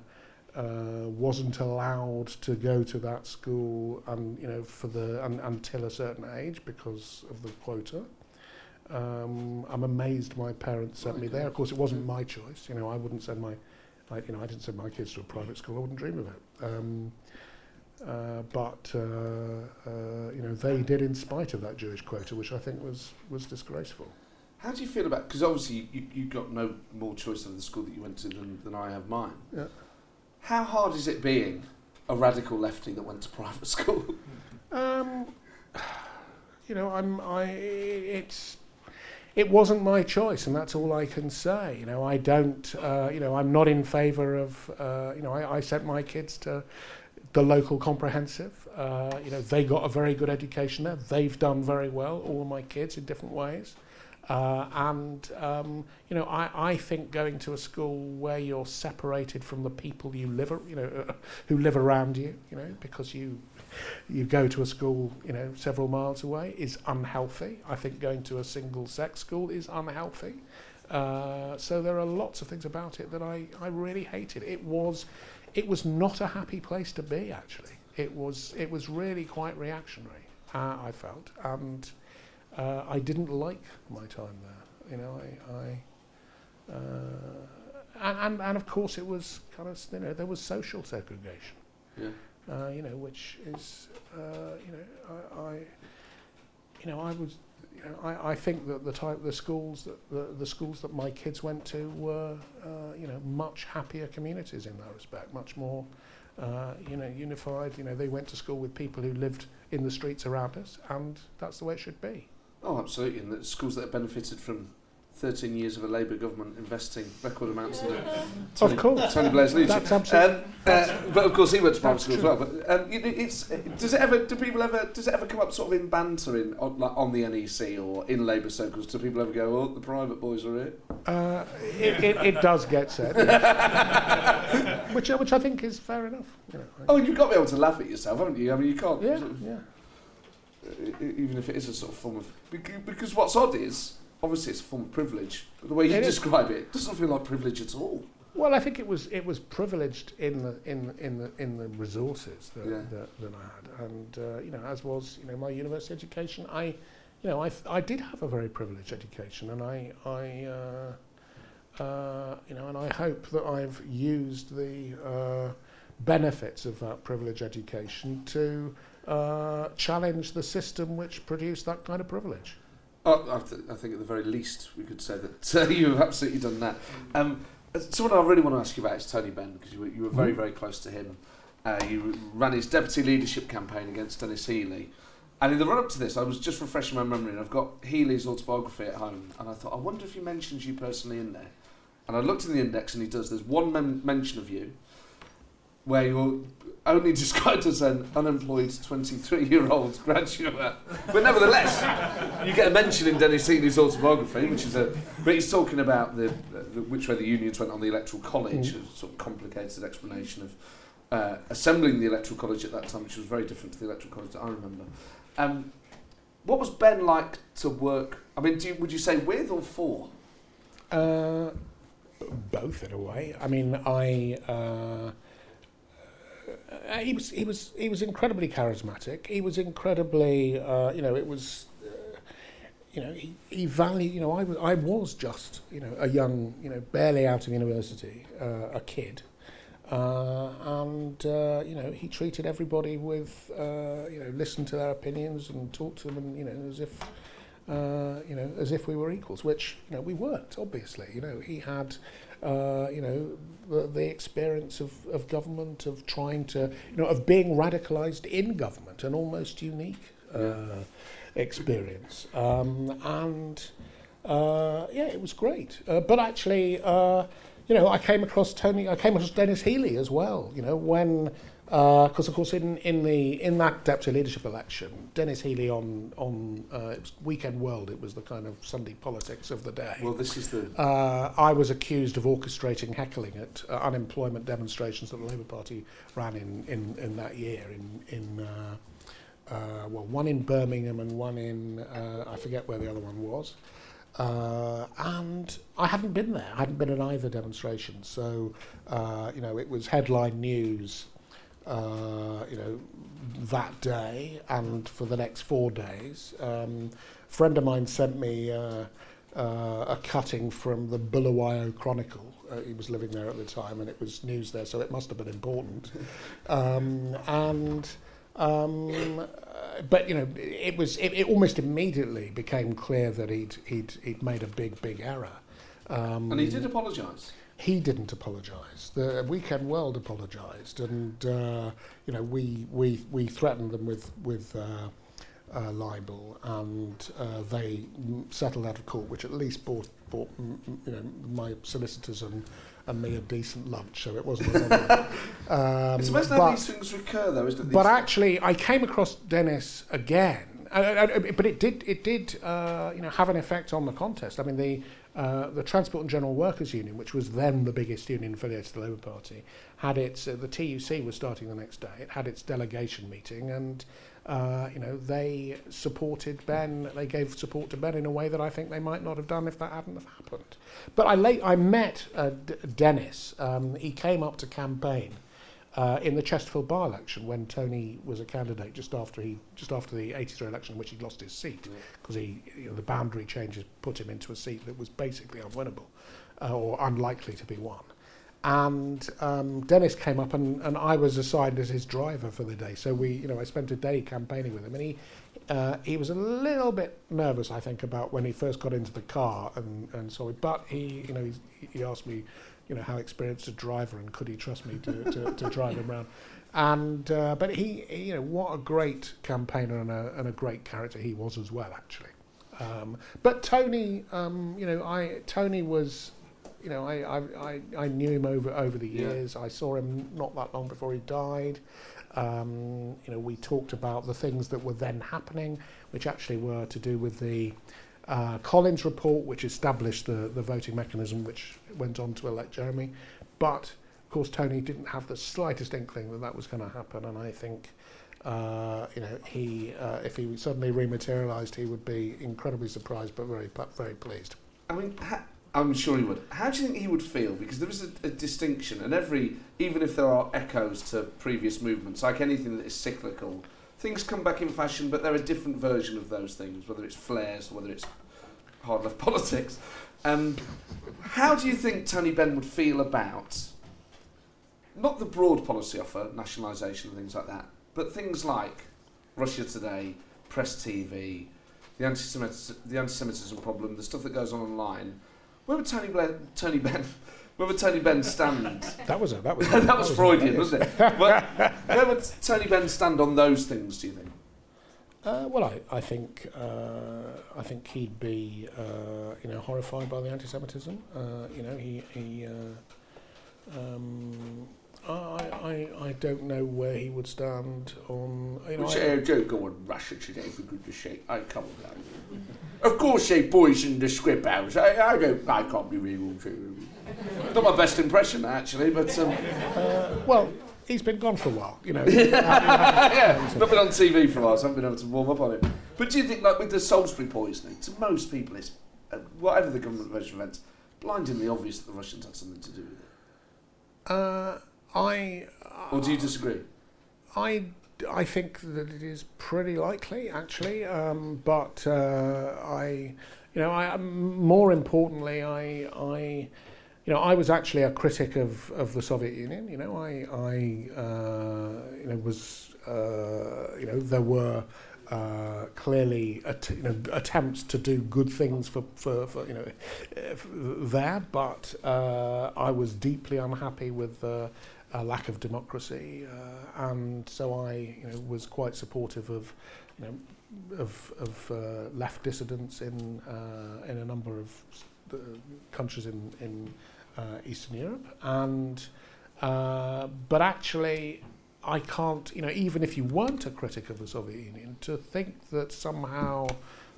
uh, wasn't allowed to go to that school, and you know, for the un, until a certain age because of the quota. Um, I'm amazed my parents sent me there. Of course, it wasn't my choice. You know, I wouldn't send my, I, you know, I didn't send my kids to a private school. I wouldn't dream of it. Um, uh, but uh, uh, you know, they did in spite of that Jewish quota, which I think was was disgraceful. How do you feel about? Because obviously you you got no more choice of the school that you went to than, than I have mine. Yeah. How hard is it being a radical lefty that went to private school? Um, you know, I'm I it's it wasn't my choice, and that's all I can say. You know, I don't. Uh, you know, I'm not in favour of. Uh, you know, I, I sent my kids to the local comprehensive. Uh, you know, they got a very good education there. They've done very well. All my kids in different ways. Uh, and um, you know, I, I think going to a school where you're separated from the people you live, you know, who live around you, you know, because you you go to a school, you know, several miles away, is unhealthy. I think going to a single-sex school is unhealthy. Uh, so there are lots of things about it that I, I really hated. It was, it was not a happy place to be. Actually, it was it was really quite reactionary. Uh, I felt, and uh, I didn't like my time there. You know, I, I uh, and, and and of course it was kind of you know there was social segregation. Yeah. Uh, you know, which is uh, you know I, I you know I was I, I think that the type the schools that the, the schools that my kids went to were uh, you know much happier communities in that respect, much more uh, you know unified. You know, they went to school with people who lived in the streets around us, and that's the way it should be. Oh, absolutely. And the schools that have benefited from 13 years of a Labour government investing record amounts into Tony, Of course. Tony Blair's leadership. That's absolutely- Um, uh, but of course, he went to private That's school as well. But um, you know, it's does it ever do people ever does it ever come up sort of in banter in on, like on the NEC or in Labour circles? Do people ever go, "Oh, the private boys are here"? Uh, it, it, it does get said, which which I think is fair enough. You know, Oh, you've got to be able to laugh at yourself, haven't you? I mean, you can't. yeah, sort of- yeah. even if it is a sort of form of because what's odd is obviously it's a form of privilege, but the way you It is. describe it doesn't feel like privilege at all. Well, I think it was it was privileged in the in in the in the resources that Yeah. that, that I had, and uh, you know, as was you know my university education. I, you know, I I did have a very privileged education, and I I. Uh, uh, you know, and I hope that I've used the uh, benefits of that privileged education to uh, challenge the system which produced that kind of privilege. Oh, I, th- I think at the very least we could say that uh, you have absolutely done that. Um, someone I really want to ask you about is Tony Benn because you were, you were very Mhm. very close to him. Uh, you ran his deputy leadership campaign against Denis Healey. And in the run up to this, I was just refreshing my memory, and I've got Healey's autobiography at home, and I thought, I wonder if he mentions you personally in there. And I looked in the index, and he does. There's one men- mention of you where you're only described as an unemployed 23 year old graduate. But nevertheless, you get a mention in Denis Healey's autobiography, which is a. But he's talking about the, the which way the unions went on the electoral college, Mm. a sort of complicated explanation of uh, assembling the electoral college at that time, which was very different to the electoral college that I remember. Um, what was Benn like to work? I mean, you, would you say with or for? Uh, both in a way. I mean, I. Uh, uh, he was he was he was incredibly charismatic. He was incredibly uh, you know it was uh, you know he, he valued you know I was I was just you know a young you know barely out of university uh, a kid. Uh, and uh, you know he treated everybody with uh, you know listened to their opinions and talked to them and you know as if uh, you know as if we were equals which you know we weren't obviously you know he had uh, you know the, the experience of, of government of trying to you know of being radicalized in government an almost unique uh, experience um, and uh, yeah it was great uh, but actually uh, you know, I came across Tony, I came across Denis Healey as well. You know, when Because of course, in, in the in that deputy leadership election, Denis Healey on on uh, it was Weekend World. It was the kind of Sunday politics of the day. Well, this is the. Uh, I was accused of orchestrating heckling at uh, unemployment demonstrations that the Labour Party ran in, in, in that year. In in uh, uh, well, one in Birmingham and one in uh, I forget where the other one was. Uh, and I hadn't been there. I hadn't been at either demonstration. So, uh, you know, it was headline news, uh, you know, that day and for the next four days. Um, a friend of mine sent me uh, uh, a cutting from the Bulawayo Chronicle. Uh, he was living there at the time and it was news there, so it must have been important. Um, and um, but you know, it was it, it almost immediately became clear that he'd he'd he'd made a big big error. Um, and he did apologise. He didn't apologise. The Weekend World apologised, and uh, you know we we we threatened them with with. Uh, uh, libel, and uh, they settled out of court, which at least bought, bought you know, my solicitors and, and me a decent lunch, so it wasn't. A problem. um, It's amazing but- how these things recur, though, isn't it? but actually, I came across Denis again, uh, uh, but it did it did uh, you know have an effect on the contest. I mean, the uh, the Transport and General Workers Union, which was then the biggest union affiliated to the Labour Party, had its uh, the TUC was starting the next day. It had its delegation meeting, and uh, you know they supported Benn. They gave support to Benn in a way that I think they might not have done if that hadn't have happened. But I late I met uh, D- Denis. Um, he came up to campaign uh, in the Chesterfield by-election when Tony was a candidate just after he just after the 83 election in which he lost his seat because he you know, the boundary changes put him into a seat that was basically unwinnable uh, or unlikely to be won. And um, Denis came up and, and I was assigned as his driver for the day. So we, you know, I spent a day campaigning with him, and he uh, he was a little bit nervous, I think, about when he first got into the car and and so. But he, you know, he's, he asked me, you know, how experienced a driver and could he trust me to, to, to drive him around. And uh, but he, he, you know, what a great campaigner and a, and a great character he was as well, actually. Um, but Tony, um, you know, I Tony was, you know, I, I, I, I knew him over over the Yeah. years. I saw him not that long before he died. Um, you know, we talked about the things that were then happening, which actually were to do with the uh, Collins report, which established the, the voting mechanism, which went on to elect Jeremy. But of course, Tony didn't have the slightest inkling that that was going to happen, and I think. Uh, you know, he uh, if he suddenly rematerialised, he would be incredibly surprised, but very, very pleased. I mean, ha- I'm sure he would. How do you think he would feel? Because there is a, a distinction, and every, even if there are echoes to previous movements, like anything that is cyclical, things come back in fashion, but they're a different version of those things, whether it's flares, whether it's hard left politics. Um, how do you think Tony Benn would feel about not the broad policy offer, nationalisation and things like that, but things like Russia Today, Press TV, the anti-Semitism, the anti-Semitism problem, the stuff that goes on online. Where would Tony Tony Benn, where would Tony Benn stand? That was a that was that was Freudian, wasn't it? Where, where would Tony Benn stand on those things? Do you think? Uh, well, I, I think uh, I think he'd be uh, you know horrified by the anti-Semitism. Uh, you know he he. Uh, um, I, I I don't know where he would stand on. You know, Which uh, Joe go on Russia today for goodness sake? I come on. Of course they poisoned the script house. I, I don't. I can't be real. Not my best impression actually, but um, uh, well, he's been gone for a while. You know. yeah, he's not been on TV for a while, so I haven't been able to warm up on it. But do you think, like with the Salisbury poisoning, to most people, it's uh, whatever the government version of events, blindingly obvious that the Russians had something to do with it. uh, I Or do you disagree? I, I think that it is pretty likely, actually. Um, but uh, I, you know, I more importantly, I, I, you know, I was actually a critic of, of the Soviet Union. You know, I, I, uh, you know, was, uh, you know, there were. Uh, clearly, att- you know, attempts to do good things for, for, for you know, uh, there, but uh, I was deeply unhappy with uh, a lack of democracy, uh, and so I, you know, was quite supportive of, you know, of, of uh, left dissidents in uh, in a number of countries in in uh, Eastern Europe, and uh, but actually, I can't, you know, even if you weren't a critic of the Soviet Union, to think that somehow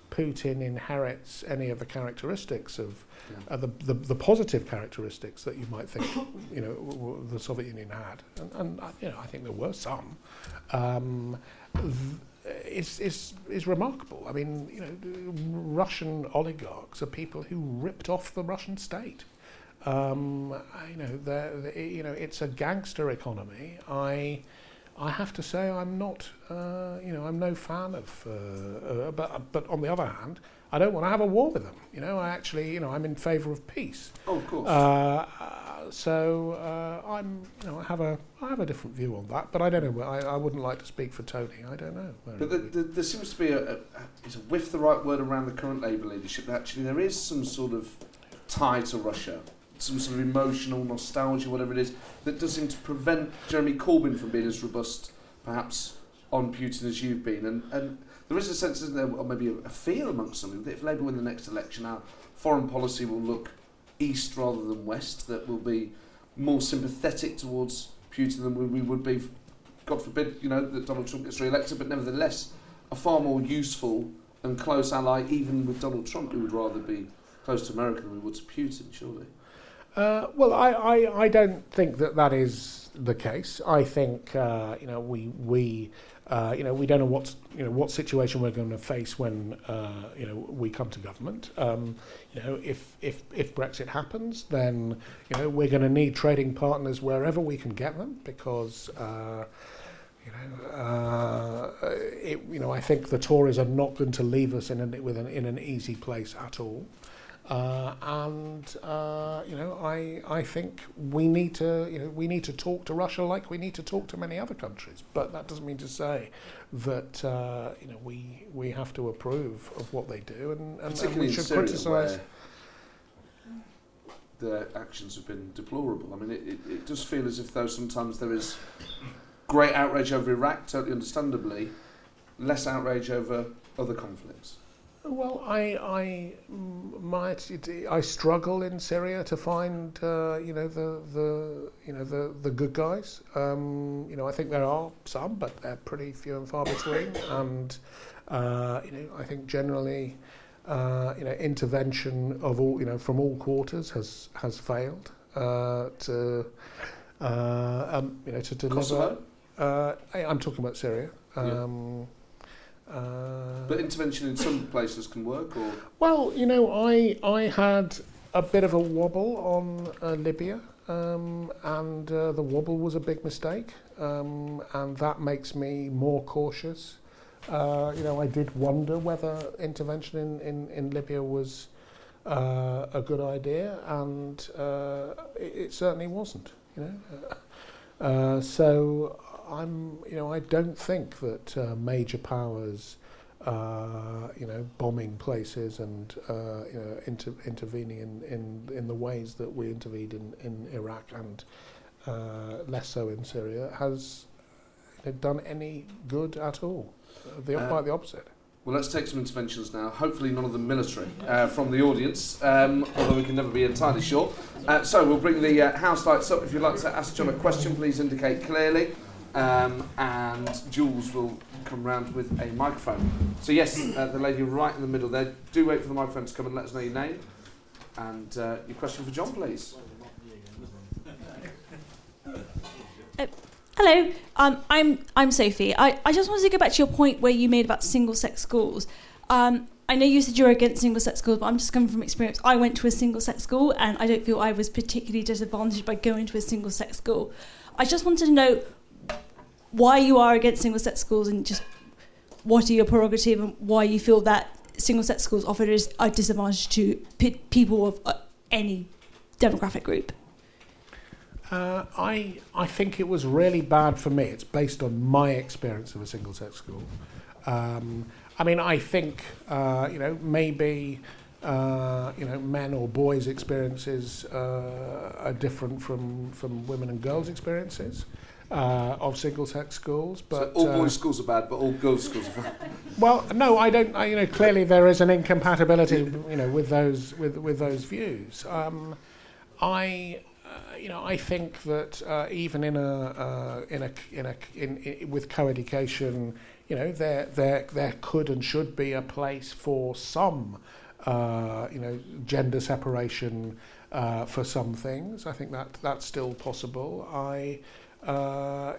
Putin inherits any of the characteristics of Yeah. uh, the, the the positive characteristics that you might think, you know, w- w- the Soviet Union had, and, and uh, you know, I think there were some. Um, th- is, is, is remarkable. I mean, you know, Russian oligarchs are people who ripped off the Russian state. Um, you know, they're, they you know, it's a gangster economy. I, I have to say, I'm not, uh, you know, I'm no fan of. Uh, uh, but but on the other hand, I don't want to have a war with them. You know, I actually, you know, I'm in favour of peace. Oh, of course. Uh, uh, so uh, I'm, you know, I have a, I have a different view on that. But I don't know. I, I wouldn't like to speak for Tony. I don't know. But the, the, there seems to be a, a, is a whiff the right word around the current Labour leadership actually there is some sort of tie to Russia, some sort of emotional nostalgia, whatever it is, that does seem to prevent Jeremy Corbyn from being as robust, perhaps, on Putin as you've been. And, and there is a sense, isn't there, or maybe a, a fear amongst some, that if Labour win the next election, our foreign policy will look east rather than west, that will be more sympathetic towards Putin than we, we would be, God forbid, you know, that Donald Trump gets re-elected, but nevertheless, a far more useful and close ally, even with Donald Trump, who would rather be close to America than we would to Putin, surely. Uh, well, I, I, I don't think that that is the case. I think uh, you know we we uh, you know we don't know what you know what situation we're going to face when uh, you know we come to government. Um, you know if if if Brexit happens, then you know we're going to need trading partners wherever we can get them because. Uh, you know, uh, it, you know, I think the Tories are not going to leave us in an, with an, in an easy place at all. Uh, and uh, you know, I I think we need to you know we need to talk to Russia like we need to talk to many other countries. But that doesn't mean to say that uh, you know we we have to approve of what they do, and, and, and we should criticise. Their actions have been deplorable. I mean, it, it, it does feel as if though sometimes there is great outrage over Iraq, totally understandably, less outrage over other conflicts. Well, I I mm, might it, I struggle in Syria to find uh, you know the the you know the the good guys. Um, you know, I think there are some, but they're pretty few and far between. And uh, you know, I think generally, uh, you know, intervention of all you know from all quarters has has failed uh, to uh, um, you know to deliver. Uh, I, I'm talking about Syria. Yeah. Uh, But intervention in some places can work, or well, you know, I I had a bit of a wobble on uh, Libya, um, and uh, the wobble was a big mistake, um, and that makes me more cautious. Uh, you know, I did wonder whether intervention in, in, in Libya was uh, a good idea, and it, it certainly wasn't. You know, so I'm, you know, I don't think that uh, major powers, uh, you know, bombing places and uh, you know inter- intervening in, in in the ways that we intervened in, in Iraq and uh, less so in Syria has you know, done any good at all. Uh, the Uh, quite the opposite. Well, let's take some interventions now. Hopefully, none of them military uh, from the audience, um, although we can never be entirely sure. Uh, so, we'll bring the uh, house lights up. If you'd like to ask Jon a question, please indicate clearly. Um, and Jules will come round with a microphone. So, yes, uh, the lady right in the middle there, do wait for the microphone to come and let us know your name. And uh, your question for Jon, please. Hello, um, I'm I'm Sophie. I, I just wanted to go back to your point where you made about single sex schools. Um, I know you said you're against single sex schools, but I'm just coming from experience. I went to a single sex school, and I don't feel I was particularly disadvantaged by going to a single sex school. I just wanted to know why you are against single sex schools, and just what are your prerogative, and why you feel that single sex schools offer a disadvantage to p- people of uh, any demographic group. Uh, I I think it was really bad for me. It's based on my experience of a single sex school. Um, I mean, I think uh, you know maybe uh, you know men or boys' experiences uh, are different from from women and girls' experiences uh, of single sex schools. But so, all uh, boys' schools are bad, but all girls' schools are bad. well, no, I don't. I, you know, clearly there is an incompatibility, you know, with those with with those views. Um, I, you know, I think that uh, even in a uh, in a in a in, in, with co-education, you know, there there there could and should be a place for some, uh, you know, gender separation uh, for some things. I think that that's still possible. I. Uh,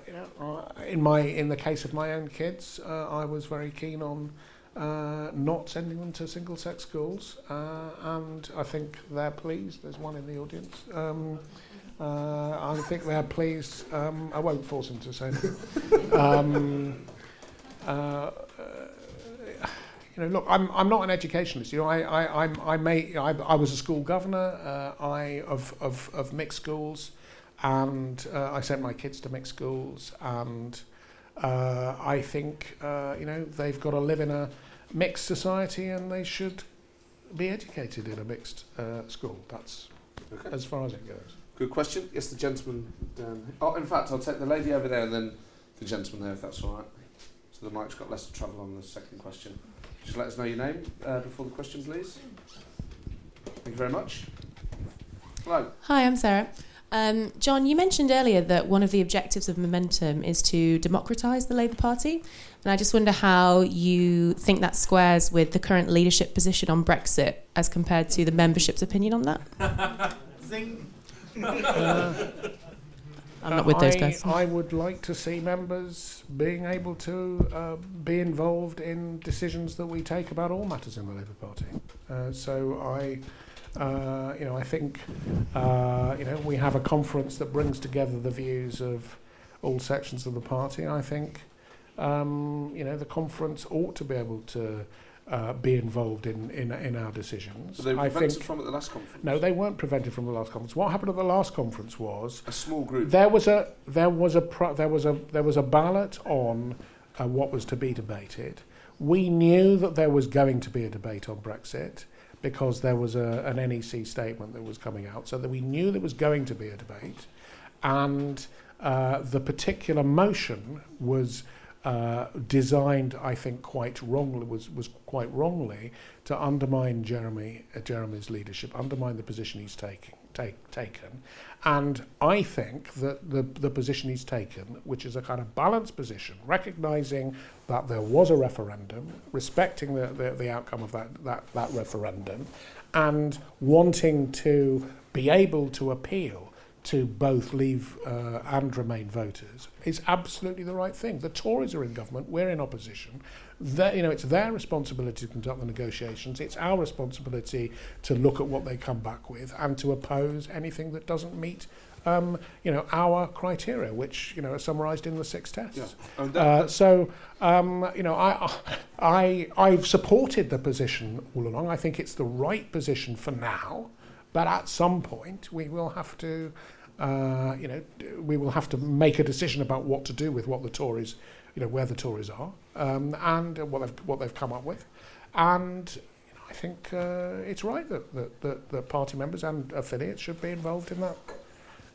in my in the case of my own kids, uh, I was very keen on uh, not sending them to single sex schools, uh, and I think they're pleased. There's one in the audience. Um, uh, I think they're pleased. Um, I won't force them to say um, you know, look, I'm, I'm not an educationalist. You know, I, I, I'm, I, may, I, I was a school governor I, of, of, of mixed schools, and uh, I sent my kids to mixed schools, and uh, I think, uh, you know, they've got to live in a mixed society and they should be educated in a mixed uh, school. That's okay. as far as it goes. Good question. Yes, the gentleman down Oh, in fact, I'll take the lady over there and then the gentleman there, if that's all right. So the mic's got less to travel on the second question. Just let us know your name uh, before the question, please. Thank you very much. Hello. Hi, I'm Sarah. Um, Jon, you mentioned earlier that one of the objectives of Momentum is to democratise the Labour Party. And I just wonder how you think that squares with the current leadership position on Brexit as compared to the membership's opinion on that. Zing. Uh, I'm not with those guys. I would like to see members being able to uh, be involved in decisions that we take about all matters in the Labour Party. Uh, so I, uh, you know, I think, uh, you know, we have a conference that brings together the views of all sections of the party. I think, um, you know, the conference ought to be able to uh, be involved in, in, in our decisions. They were I prevented think, from at the last conference? No, they weren't prevented from the last conference. What happened at the last conference was... A small group? There was a, there was a, pro, there was a, there was a ballot on uh, what was to be debated. We knew that there was going to be a debate on Brexit because there was a, an NEC statement that was coming out, so that we knew there was going to be a debate. And uh, the particular motion was uh, designed, I think, quite wrongly was was quite wrongly to undermine Jeremy uh, Jeremy's leadership, undermine the position he's taking take, taken, and I think that the the position he's taken, which is a kind of balanced position, recognizing that there was a referendum, respecting the the, the outcome of that, that that referendum, and wanting to be able to appeal to both leave uh, and remain voters is absolutely the right thing. The Tories are in government, we're in opposition. You know, it's their responsibility to conduct the negotiations. It's our responsibility to look at what they come back with and to oppose anything that doesn't meet um, you know, our criteria, which you know are summarised in the six tests. Yeah. Uh, so, um, you know, I, I, I've supported the position all along. I think it's the right position for now. But at some point, we will have to, uh, you know, we will have to make a decision about what to do with what the Tories, you know, where the Tories are, um, and what they've what they've come up with, and. You know, I think uh, it's right that, that, that, that party members and affiliates should be involved in that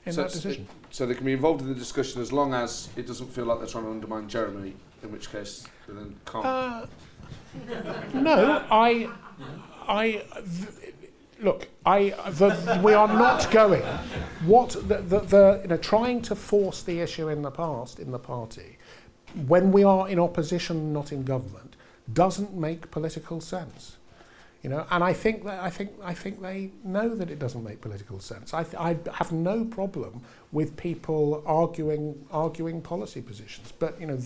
in so that decision. It, so they can be involved in the discussion as long as it doesn't feel like they're trying to undermine Jeremy, in which case they then can't. Uh, no, I, I, th- look, I, the, we are not going. What the, the, the, you know, trying to force the issue in the past in the party, when we are in opposition, not in government, doesn't make political sense. You know, and I think that I think I think they know that it doesn't make political sense. I, th- I have no problem with people arguing arguing policy positions, but you know,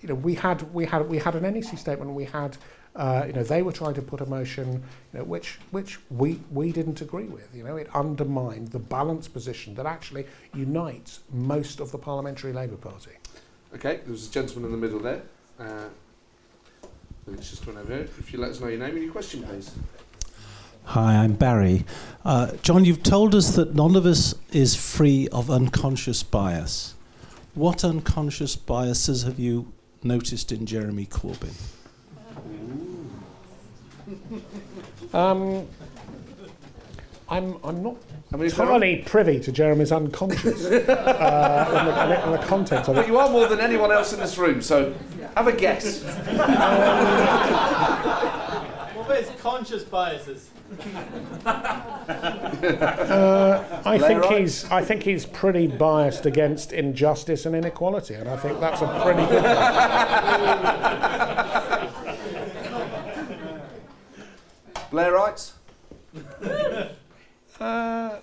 you know, we had we had we had an NEC statement. We had uh, you know, they were trying to put a motion, you know, which which we we didn't agree with. You know, it undermined the balanced position that actually unites most of the parliamentary Labour Party. Okay, there was a gentleman in the middle there. Uh, it's just coming over here. If you let us know your name and your question, please. Hi, I'm Barry. Uh, Jon, you've told us that none of us is free of unconscious bias. What unconscious biases have you noticed in Jeremy Corbyn? Um, I'm, I'm not I mean, thoroughly privy to Jeremy's unconscious uh, and, the, and, the, content of it. But you are more than anyone else in this room, so have a guess. what about his conscious biases? Uh, I think he's I think he's pretty biased against injustice and inequality, and I think that's a pretty good. One. Blairites? Uh,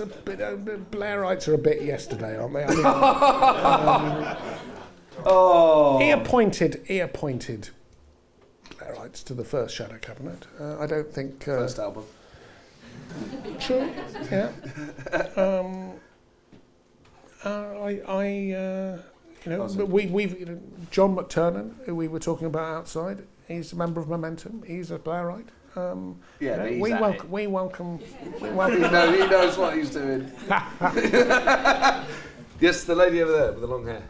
it's a bit. Uh, Blairites are a bit yesterday, aren't they? I mean, um, Oh. he appointed. He appointed Blairites to the first shadow cabinet. Uh, I don't think. Uh, First album. True. Yeah. Um, uh, I, I, uh, you know, Awesome. we, we've, you know, John McTernan, who we were talking about outside, he's a member of Momentum. He's a Blairite. Um, Yeah, you know, but he's we welcome, we welcome, we He, welcome. know, he knows what he's doing. yes, the lady over there with the long hair.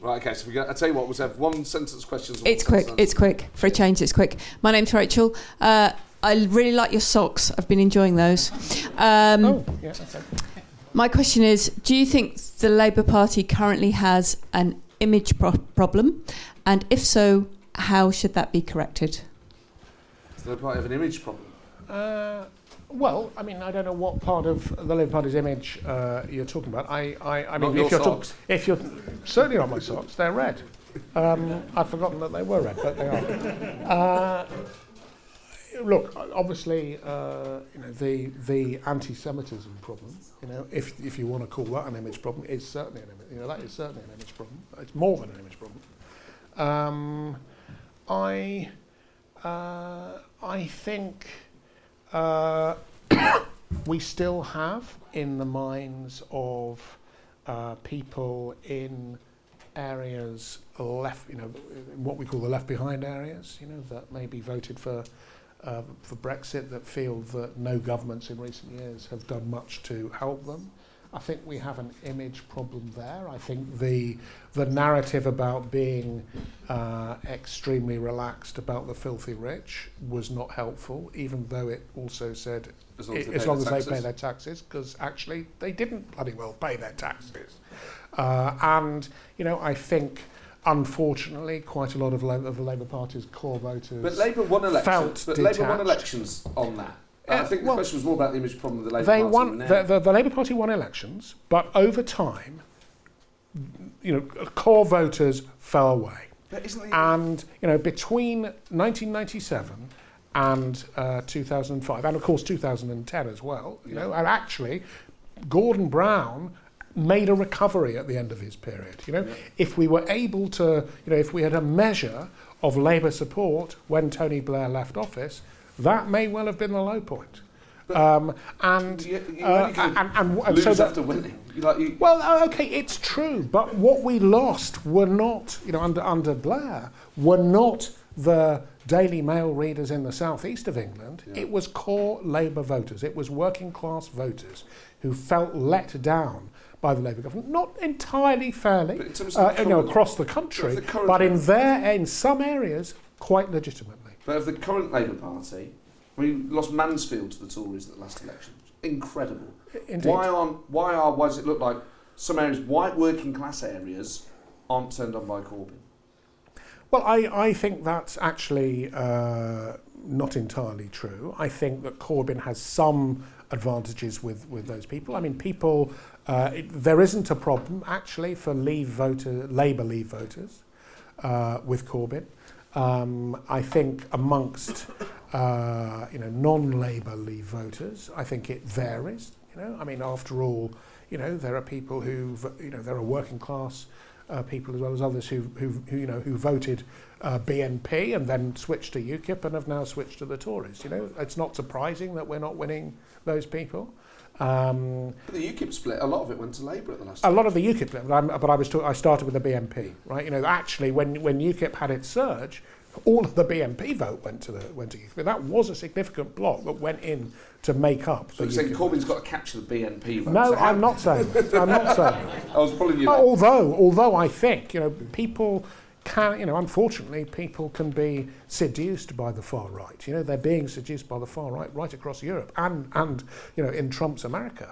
Right, okay, so we got, I tell you what, we'll have one sentence questions. one It's quick. sentence It's quick. For a change, it's quick. My name's Rachel. Uh, I really like your socks. I've been enjoying those. Um, oh, yeah, okay. My question is Do you think the Labour Party currently has an image pro- problem? And if so, how should that be corrected? Is there part of an image problem? Uh, well, I mean, I don't know what part of the Labour Party's image uh, you're talking about. I, I, I mean, Not your if you're talk- if you're certainly not my socks, they're red. Um, I've forgotten that they were red, but they are. Uh, look, obviously, uh, you know, the the anti-Semitism problem. You know, if if you want to call that an image problem, is certainly an image. You know, that is certainly an image problem. It's more than an image problem. Um, I uh, I think uh, we still have in the minds of uh, people in areas left, you know, what we call the left behind areas, you know, that maybe voted for uh, for Brexit, that feel that no governments in recent years have done much to help them. I think we have an image problem there. I think the the narrative about being uh, extremely relaxed about the filthy rich was not helpful, even though it also said As long as i- they as pay long their as they taxes. pay their taxes, because actually they didn't bloody well pay their taxes. Uh, and you know, I think. Unfortunately, quite a lot of, of the Labour Party's core voters But Labour won elections. felt But Labour won elections on that. I Uh, think the well, question was more about the image problem of the Labour they Party won the, the, the Labour Party won elections, but over time, you know, core voters fell away. But isn't the, And you know, between 1997 and uh, 2005, and of course 2010 as well, you know, and actually, Gordon Brown made a recovery at the end of his period. You know, if we were able to, you know, if we had a measure of Labour support when Tony Blair left office, that may well have been the low point. Um, and, you, you uh, and, and, and lose so that, after winning. Like well, uh, okay, it's true, but what we lost were not, you know, under under Blair, were not the Daily Mail readers in the southeast of England. It was core Labour voters. It was working class voters who felt let down by the Labour government, not entirely fairly, But in terms of uh, you know, across the country, the but in their in some areas, quite legitimately. But of the current Labour Party, we lost Mansfield to the Tories at the last election. Incredible. Indeed. Why aren't why are why does it look like some areas, white working class areas, aren't turned on by Corbyn? Well, I, I think that's actually uh, not entirely true. I think that Corbyn has some advantages with, with those people. I mean, people, uh, it, there isn't a problem actually for Leave voter, Labour Leave voters uh, with Corbyn. Um, I think amongst uh, you know non-Labour Leave voters, I think it varies. You know, I mean, after all, you know, there are people who you know there are working class uh, people as well as others who, who, you know who voted uh, BNP and then switched to UKIP and have now switched to the Tories. You know, it's not surprising that we're not winning those people. Um, But the UKIP split, a lot of it went to Labour at the last. a lot of the UKIP, but, I'm, but I was talk, I started with the BNP, right? You know, actually, when when UKIP had its surge, all of the BNP vote went to the went to UKIP. That was a significant block that went in to make up. so you're saying Corbyn's vote. got to capture the BNP vote. No, So I'm not saying. that. I'm not saying. that. I was pulling you. Although, although I think you know people can, you know, unfortunately, people can be seduced by the far right. You know, they're being seduced by the far right right across Europe and and you know in Trump's America,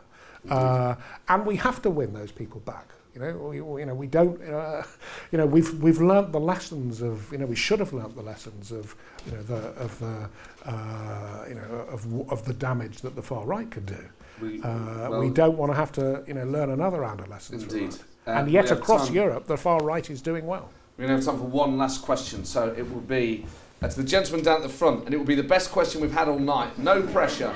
uh, and we have to win those people back. You know, we, you know, we don't. Uh, you know, we've we've learnt the lessons of. You know, we should have learnt the lessons of. You know, the of the. Uh, you know, of of the damage that the far right could do. We, Uh, well, we don't want to have to. You know, learn another round of lessons. Indeed. Uh, and yet, across Europe, the far right is doing well. We're going to have time for one last question. So it will be uh, to the gentleman down at the front, and it will be the best question we've had all night. No pressure.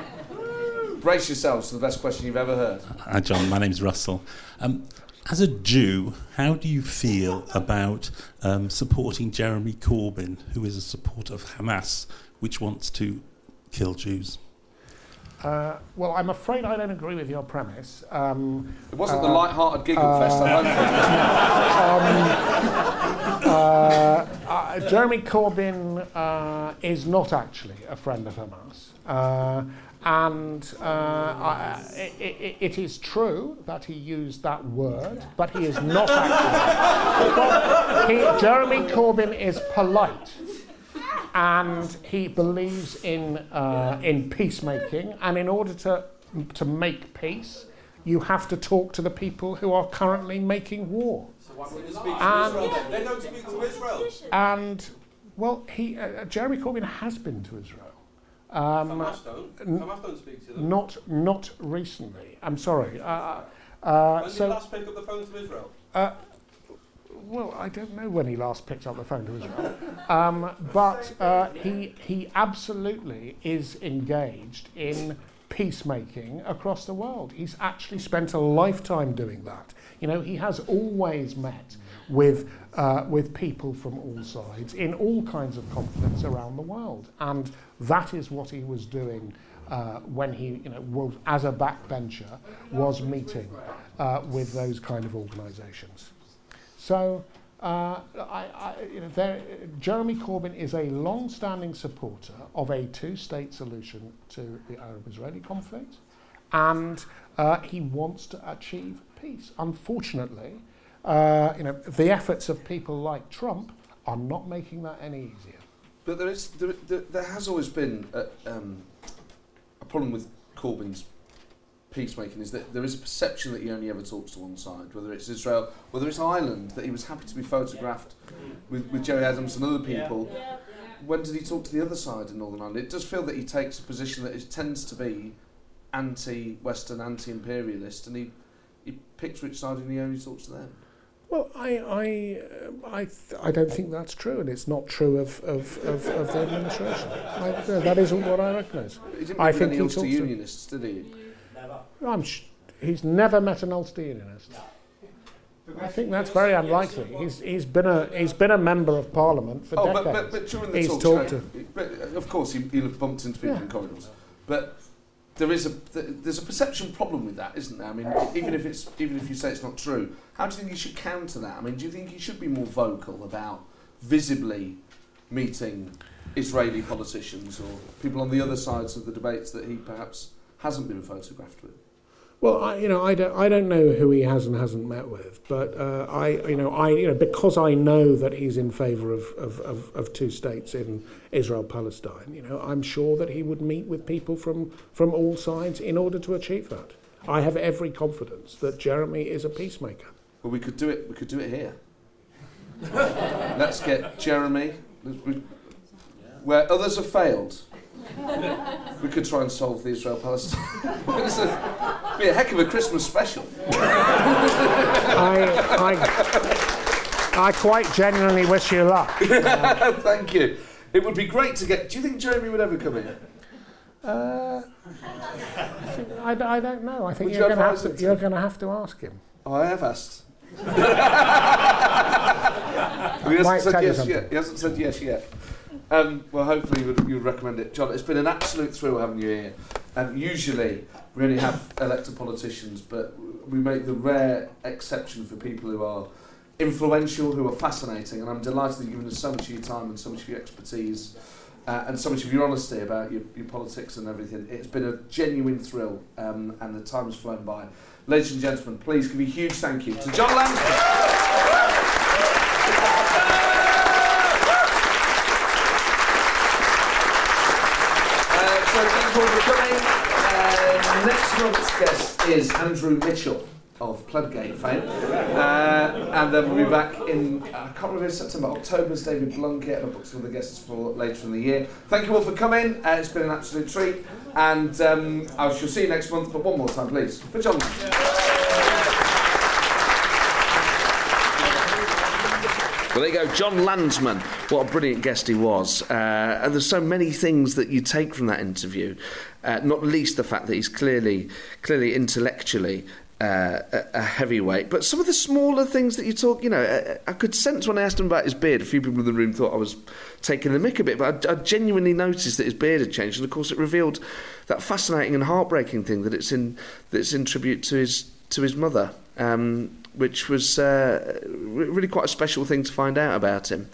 Brace yourselves to the best question you've ever heard. Hi, Jon. My name's Russell. Um, as a Jew, how do you feel about um, supporting Jeremy Corbyn, who is a supporter of Hamas, which wants to kill Jews? Uh, well, I'm afraid I don't agree with your premise. Um, It wasn't the Uh, light-hearted giggle fest. I hope. uh, uh, Jeremy Corbyn uh, is not actually a friend of Hamas. Uh, and uh, I, i i it is true that he used that word, but he is not actually. he, Jeremy Corbyn is polite. And he believes in, uh, in peacemaking. And in order to, to make peace, you have to talk to the people who are currently making war. And- They don't speak to Israel. And well, he uh, Jeremy Corbyn has been to Israel. Um, Hamas don't. n- Hamas don't speak to them. not not recently. I'm sorry. Uh, uh, When did you so last pick up the phone to Israel? uh, well, I don't know when he last picked up the phone to Israel, um, but uh, he he absolutely is engaged in peacemaking across the world. He's actually spent a lifetime doing that. You know, he has always met with uh, with people from all sides in all kinds of conflicts around the world, and that is what he was doing. Uh, when he, you know, was as a backbencher, was meeting uh, with those kind of organisations. So, uh, I, I, you know, there, Jeremy Corbyn is a long-standing supporter of a two-state solution to the Arab-Israeli conflict, and uh, he wants to achieve peace. Unfortunately, uh, you know, the efforts of people like Trump are not making that any easier. But there is there, there, there has always been a, um, a problem with Corbyn's peacemaking is that there is a perception that he only ever talks to one side, whether it's Israel, whether it's Ireland, that he was happy to be photographed with, with Gerry Adams and other people. When did he talk to the other side in Northern Ireland? It does feel that he takes a position that is, tends to be anti-Western, anti-imperialist, and he, he picks which side and he only talks to them. Well, I, I, uh, I, th- I don't think that's true, and it's not true of, of, of, of the administration. I, no, that isn't what I recognise. He didn't I think any he Ulster talks to- Unionists, did he? I'm sh- he's never met an Ulster Unionist. I think that's very unlikely. He's, he's, been a, he's been a member of Parliament for oh, decades. but, but, but during the He's talks, talked you know, but uh, of course he, he'll have bumped into people Yeah. in corridors. But there is a there's a perception problem with that, isn't there? I mean, even if it's even if you say it's not true, how do you think you should counter that? I mean, do you think he should be more vocal about visibly meeting Israeli politicians or people on the other sides of the debates that he perhaps hasn't been photographed with? Well, I, you know, I don't, I don't know who he has and hasn't met with, but uh, I, you know, I, you know, because I know that he's in favour of, of, of, of two states in Israel Palestine. You know, I'm sure that he would meet with people from from all sides in order to achieve that. I have every confidence that Jeremy is a peacemaker. Well, we could do it. We could do it here. Let's get Jeremy. Where others have failed, we could try and solve the Israel Palestine. It's a, be a heck of a Christmas special. I, I, I quite genuinely wish you luck. Thank you. It would be great to get. Do you think Jeremy would ever come here? Uh, I, think, I, I don't know. I think Would you you're going to have to, you're going to have to ask him. Oh, I have asked. he hasn't said yes yet. He hasn't said yes yet. Um, well, hopefully you would, you would recommend it, Jon. It's been an absolute thrill having you here. Um, usually we only have elected politicians, but we make the rare exception for people who are influential, who are fascinating, and I'm delighted that you've given us so much of your time and so much of your expertise. Uh, and so much of your honesty about your, your politics and everything. It's been a genuine thrill, um, and the time has flown by. Ladies and gentlemen, please give a huge thank you to John Lansbury. Uh, so thank you all for coming. Uh, next month's guest is Andrew Mitchell. of Plebgate fame. Uh, and then we'll be back in, I can't remember, September, October's David Blunkett, and I've booked some other guests for later in the year. Thank you all for coming. Uh, it's been an absolute treat. And um, I shall see you next month, but one more time, please, for Jon. Well, there you go, Jon Lansman. What a brilliant guest he was. Uh, and there's so many things that you take from that interview, uh, not least the fact that he's clearly, clearly intellectually uh, a, a heavyweight. But some of the smaller things that you talk, you know, I, I could sense when I asked him about his beard, a few people in the room thought I was taking the mick a bit, but I, I genuinely noticed that his beard had changed. And of course, it revealed that fascinating and heartbreaking thing that it's in, that it's in tribute to his, to his mother. Um, which was uh, really quite a special thing to find out about him.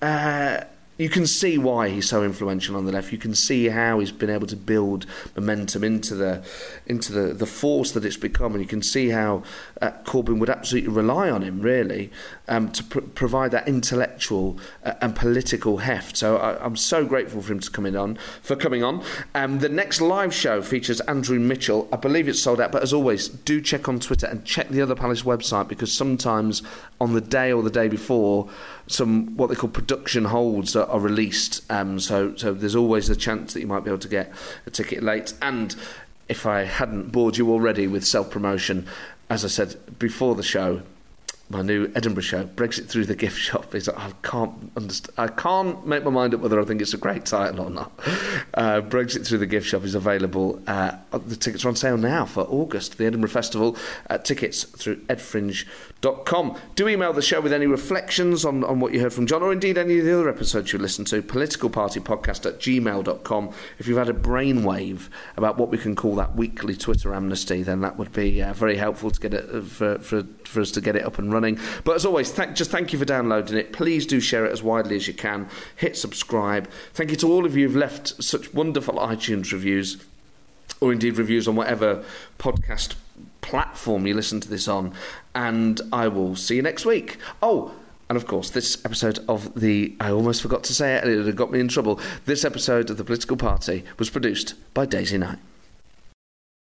Uh, you can see why he's so influential on the left. You can see how he's been able to build momentum into the into the, the force that it's become, and you can see how uh, Corbyn would absolutely rely on him, really, um, to pr- provide that intellectual uh, and political heft. So I, I'm so grateful for him to come in on for coming on. Um, the next live show features Andrew Mitchell. I believe it's sold out, but as always, do check on Twitter and check the other Palace website because sometimes on the day or the day before, some what they call production holds are, are released. Um, so so there's always a chance that you might be able to get a ticket late. And if I hadn't bored you already with self promotion, as I said before the show, my new Edinburgh show, Brexit through the gift shop, is I can't understand, I can't make my mind up whether I think it's a great title or not. Uh, Brexit through the gift shop is available. Uh, the tickets are on sale now for August, the Edinburgh Festival. Uh, tickets through edfringe.com. Do email the show with any reflections on, on what you heard from Jon, or indeed any of the other episodes you listened to. Politicalpartypodcast at gmail.com. If you've had a brainwave about what we can call that weekly Twitter amnesty, then that would be uh, very helpful to get it uh, for, for, for us to get it up and running. But as always, thank, just thank you for downloading it. Please do share it as widely as you can. Hit subscribe. Thank you to all of you who've left such wonderful iTunes reviews, or indeed reviews on whatever podcast platform you listen to this on. And I will see you next week. Oh, and of course, this episode of the. I almost forgot to say it, and it got me in trouble. This episode of The Political Party was produced by Daisy Knight.